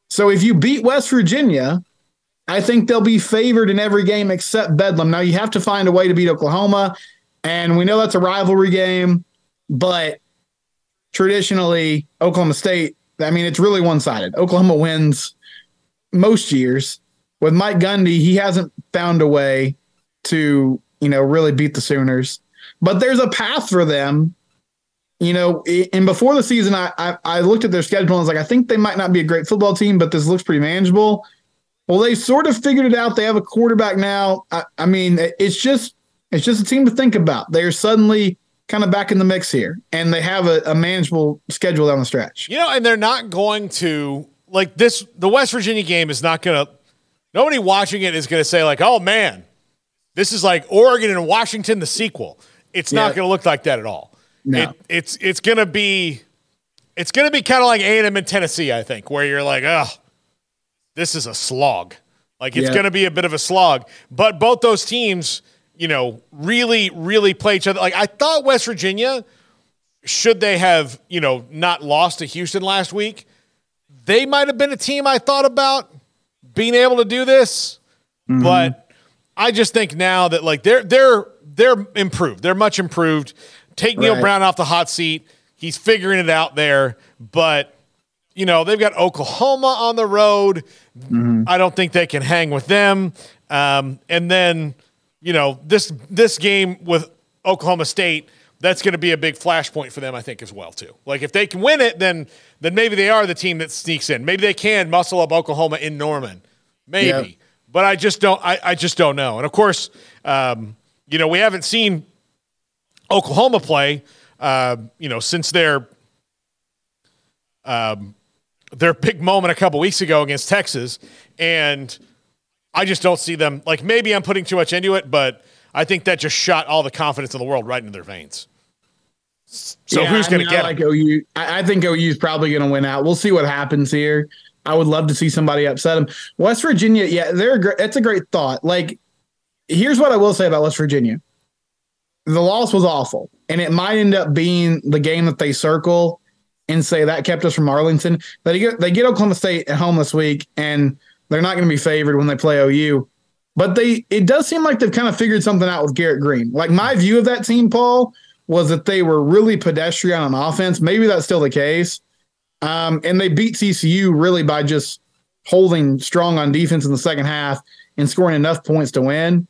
So if you beat West Virginia, I think they'll be favored in every game except Bedlam. Now you have to find a way to beat Oklahoma, and we know that's a rivalry game, but traditionally Oklahoma State, I mean, it's really one-sided. Oklahoma wins most years. With Mike Gundy, he hasn't found a way to, you know, really beat the Sooners but there's a path for them. You know, and before the season, I, I, I looked at their schedule and was like, I think they might not be a great football team, but this looks pretty manageable. Well, they sort of figured it out. They have a quarterback now. I, I mean, it's just it's just a team to think about. They're suddenly kind of back in the mix here, and they have a, a manageable schedule down the stretch. You know, and they're not going to like this. The West Virginia game is not going to. Nobody watching it is going to say like, "Oh man, this is like Oregon and Washington, the sequel." It's not going to look like that at all. No. It, it's it's going to be it's going to be kind of like A&M in Tennessee, I think, where you're like, oh, this is a slog. Like it's yeah. going to be a bit of a slog. But both those teams, you know, really, really play each other. Like I thought West Virginia, should they have, you know, not lost to Houston last week, they might have been a team I thought about being able to do this. Mm-hmm. But I just think now that like they're they're they're improved. They're much improved. Take Neal right. Brown off the hot seat. He's figuring it out there, but you know they've got Oklahoma on the road. Mm-hmm. I don't think they can hang with them. Um, and then you know this this game with Oklahoma State, that's going to be a big flashpoint for them, I think, as well too. Like if they can win it, then then maybe they are the team that sneaks in. Maybe they can muscle up Oklahoma in Norman, maybe. Yep. But I just don't. I, I just don't know. And of course, um, you know, we haven't seen Oklahoma play, uh, you know, since their um, their big moment a couple weeks ago against Texas, and I just don't see them. Like maybe I'm putting too much into it, but I think that just shot all the confidence in the world right into their veins. So yeah, who's going to get? I like OU. I, I think OU is probably going to win out. We'll see what happens here. I would love to see somebody upset them. West Virginia, yeah, they're a That's a great thought. Like here's what I will say about West Virginia. The loss was awful, and it might end up being the game that they circle and say that kept us from Arlington. They get they get Oklahoma State at home this week, and they're not going to be favored when they play OU. But they it does seem like they've kind of figured something out with Garrett Greene. Like my view of that team, Paul, was that they were really pedestrian on offense. Maybe that's still the case, Um, and they beat TCU really by just holding strong on defense in the second half and scoring enough points to win.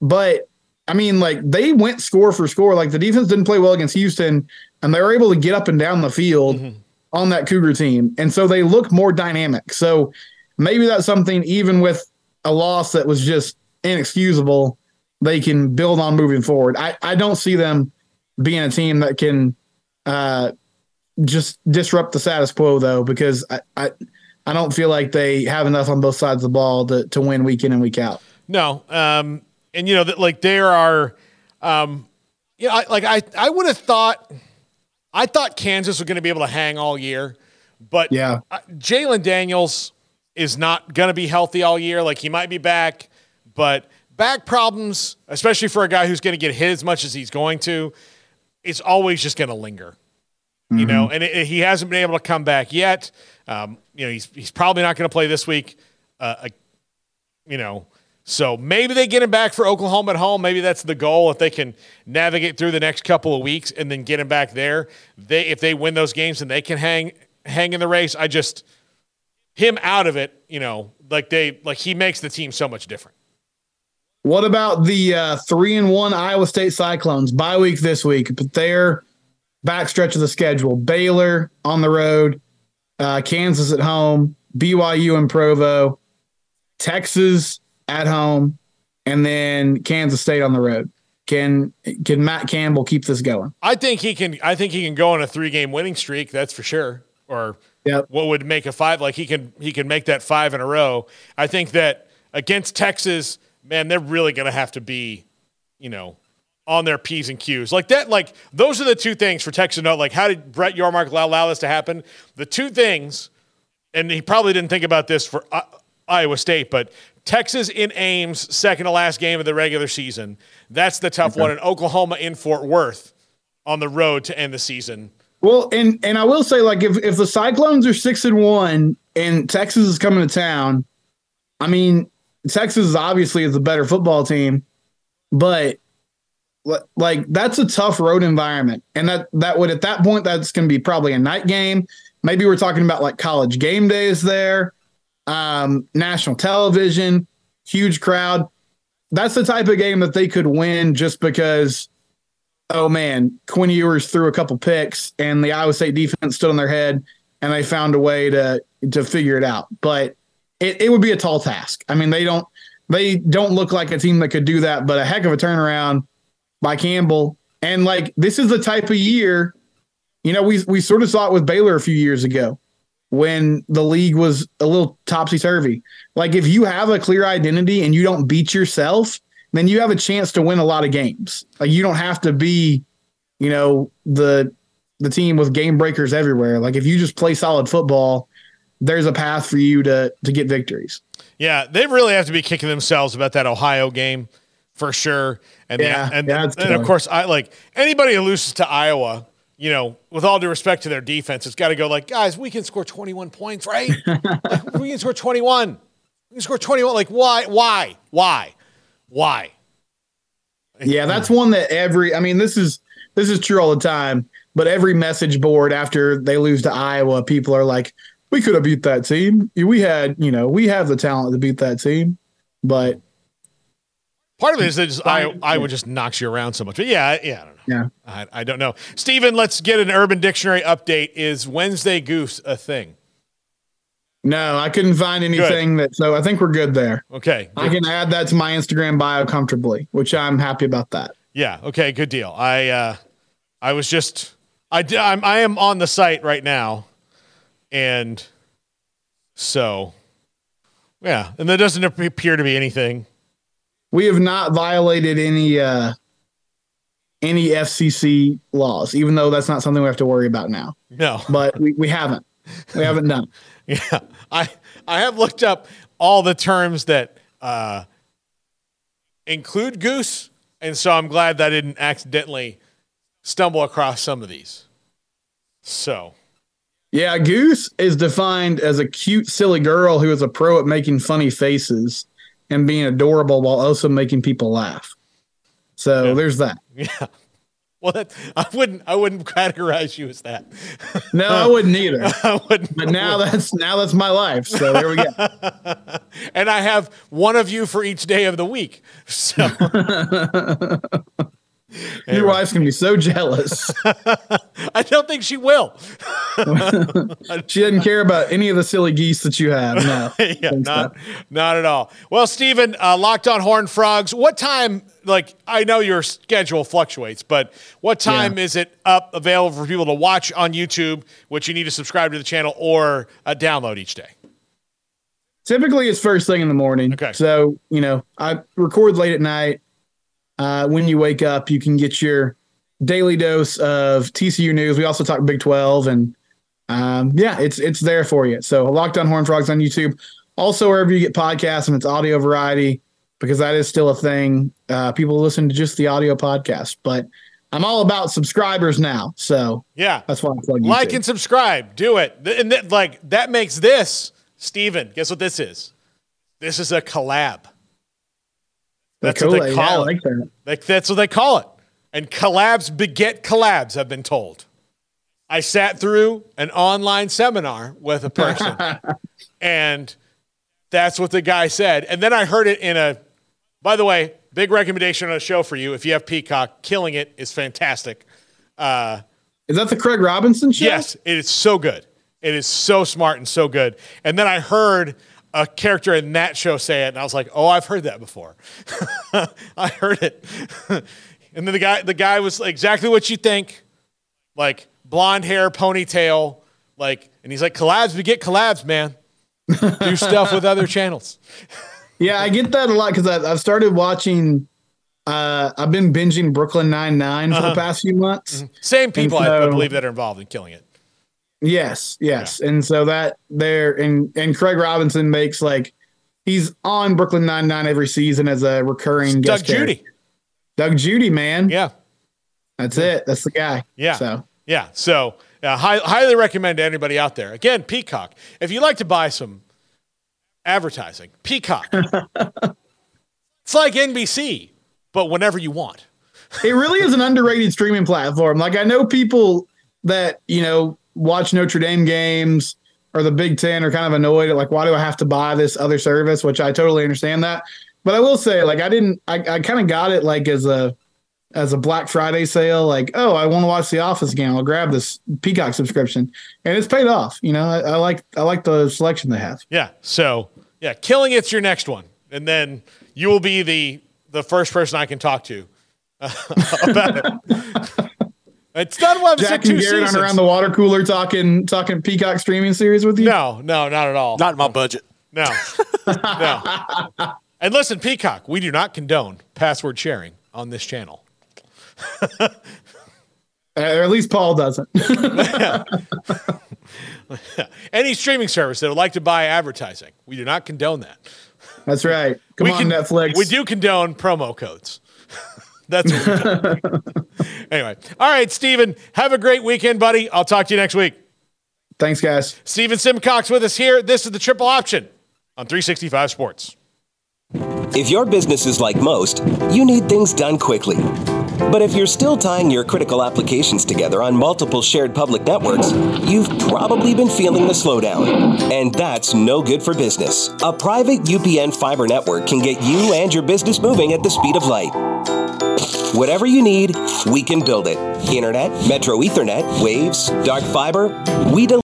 But I mean, like they went score for score. Like the defense didn't play well against Houston, and they were able to get up and down the field mm-hmm. on that Cougar team. And so they look more dynamic. So maybe that's something, even with a loss that was just inexcusable, they can build on moving forward. I, I don't see them being a team that can uh, just disrupt the status quo though, because I, I I don't feel like they have enough on both sides of the ball to to win week in and week out. No, um, and you know that like there are, um, you know, I, like I I would have thought, I thought Kansas was going to be able to hang all year, but yeah, Jalon Daniels is not going to be healthy all year. Like he might be back, but back problems, especially for a guy who's going to get hit as much as he's going to, it's always just going to linger. Mm-hmm. You know, and it, it, he hasn't been able to come back yet. Um, you know, he's he's probably not going to play this week. Uh, you know, so maybe they get him back for Oklahoma at home. Maybe that's the goal. If they can navigate through the next couple of weeks and then get him back there, they if they win those games and they can hang hang in the race. I just him out of it. You know, like they like he makes the team so much different. What about the uh, three and one Iowa State Cyclones bye week this week? But their backstretch of the schedule: Baylor on the road, uh, Kansas at home, BYU and Provo, Texas at home, and then Kansas State on the road. Can can Matt Campbell keep this going? I think he can. I think he can go on a three game winning streak. That's for sure. Or yep. what would make a five? Like he can he can make that five in a row. I think that against Texas man, they're really going to have to be, you know, on their P's and Q's. Like that, like those are the two things for Texas note. Like, how did Brett Yormark allow, allow this to happen? The two things, and he probably didn't think about this for uh, Iowa State, but Texas in Ames, second to last game of the regular season. That's the tough okay. one. And Oklahoma in Fort Worth on the road to end the season. Well, and and I will say, like, if if the Cyclones are six and one and Texas is coming to town, I mean, Texas is obviously is a better football team, but like that's a tough road environment, and that that would at that point that's going to be probably a night game. Maybe we're talking about like college game days there, um, national television, huge crowd. That's the type of game that they could win just because. Oh man, Quinn Ewers threw a couple picks, and the Iowa State defense stood on their head, and they found a way to to figure it out. But it, it would be a tall task. I mean, they don't they don't look like a team that could do that, but a heck of a turnaround by Campbell. And like this is the type of year, you know, we we sort of saw it with Baylor a few years ago when the league was a little topsy turvy. Like if you have a clear identity and you don't beat yourself, then you have a chance to win a lot of games. Like you don't have to be, you know, the the team with game breakers everywhere. Like if you just play solid football, there's a path for you to to get victories. Yeah, they really have to be kicking themselves about that Ohio game for sure. And yeah, the, and, yeah, and of course, I like anybody who loses to Iowa. You know, with all due respect to their defense, it's got to go like, guys, we can score 21 points, right? like, we can score 21. We can score 21. Like, why? Why? Why? Why? Yeah, that's one that every. I mean, this is this is true all the time. But every message board after they lose to Iowa, people are like, we could have beat that team. We had, you know, we have the talent to beat that team, but part of it is that just, I I would just knocks you around so much. But yeah, yeah, I don't know. Yeah, I, I don't know. Stephen, let's get an Urban Dictionary update. Is Wednesday Goose a thing? No, I couldn't find anything good. that. So I think we're good there. Okay, I can add that to my Instagram bio comfortably, which I'm happy about that. Yeah. Okay. Good deal. I uh, I was just I I'm, I am on the site right now and so, yeah, and there doesn't appear to be anything. We have not violated any uh, any FCC laws, even though that's not something we have to worry about now. No, but we, we haven't. We haven't done. yeah, I I have looked up all the terms that uh, include goose, and so I'm glad that I didn't accidentally stumble across some of these. So yeah, Goose is defined as a cute, silly girl who is a pro at making funny faces and being adorable while also making people laugh. So yeah. there's that. Yeah. Well, that, I wouldn't. I wouldn't categorize you as that. No, I wouldn't either. I wouldn't. But now that's now that's my life. So there we go. and I have one of you for each day of the week. So Your wife's gonna be so jealous. I don't think she will. She doesn't care about any of the silly geese that you have. No, yeah, not, Beth. not at all. Well, Stephen, uh, locked on Horned Frogs. What time? Like, I know your schedule fluctuates, but what time Yeah. is it up available for people to watch on YouTube? Which you need to subscribe to the channel or uh, download each day. Typically, it's first thing in the morning. Okay. So you know, I record late at night. Uh, when you wake up, you can get your daily dose of TCU news. We also talk Big Twelve, and um, yeah, it's it's there for you. So Locked On Horned Frogs on YouTube. Also, wherever you get podcasts and it's audio variety, because that is still a thing. Uh, people listen to just the audio podcast, but I'm all about subscribers now. So Yeah, that's why I plug like YouTube. and subscribe. Do it. And th- like that makes this, Stephen. Guess what this is? This is a collab. That's what they Cool. Yeah, call it. like that. Like that's what they call it. And collabs beget collabs, I've been told. I sat through an online seminar with a person, and that's what the guy said. And then I heard it in a, by the way, big recommendation on a show for you. If you have Peacock, Killing It is fantastic. Uh, Is that the Craig Robinson show? Yes, it is so good. It is so smart and so good. And then I heard a character in that show say it, and I was like, "Oh, I've heard that before. I heard it." and then the guy, the guy was exactly what you think, like blonde hair, ponytail, like, and he's like, "Collabs, we get collabs, man. Do stuff with other channels." Yeah, I get that a lot because I've started watching. Uh, I've been binging Brooklyn Nine Nine for the past few months. Same people, I, I believe, that are involved in killing it. Yes, yes, and so that there and and Craig Robinson makes like he's on Brooklyn Nine Nine every season as a recurring Doug guest character. Judy, Doug Judy, man, yeah. that's it. That's the guy. Yeah. So Yeah. So uh, high, highly recommend to anybody out there. Again, Peacock. If you'd like to buy some advertising, Peacock. it's like NBC, but whenever you want. it really is an underrated streaming platform. Like I know people that you know watch Notre Dame games or the Big Ten are kind of annoyed at like why do I have to buy this other service? Which I totally understand that. But I will say like I didn't I, I kind of got it like as a as a Black Friday sale. Like oh I want to watch The Office again. I'll grab this Peacock subscription and it's paid off. You know I, I like I like the selection they have. Yeah. So yeah, killing it's your next one, and then you will be the the first person I can talk to uh, about it. It's done well. I've Jack said and Garrett seasons. around the water cooler talking talking Peacock streaming series with you. No, no, not at all. Not in my budget. No. no. And listen, Peacock, we do not condone password sharing on this channel. Uh, or at least Paul doesn't. Any streaming service that would like to buy advertising, we do not condone that. That's right. Come we on, con- Netflix. We do condone promo codes. That's what we do. anyway. All right, Stephen, have a great weekend, buddy. I'll talk to you next week. Thanks, guys. Stephen Simcox with us here. This is the triple option on 365 Sports. If your business is like most, you need things done quickly. But if you're still tying your critical applications together on multiple shared public networks, you've probably been feeling the slowdown. And that's no good for business. A private UPN fiber network can get you and your business moving at the speed of light. Whatever you need, we can build it. Internet, Metro Ethernet, Waves, Dark Fiber, we deliver.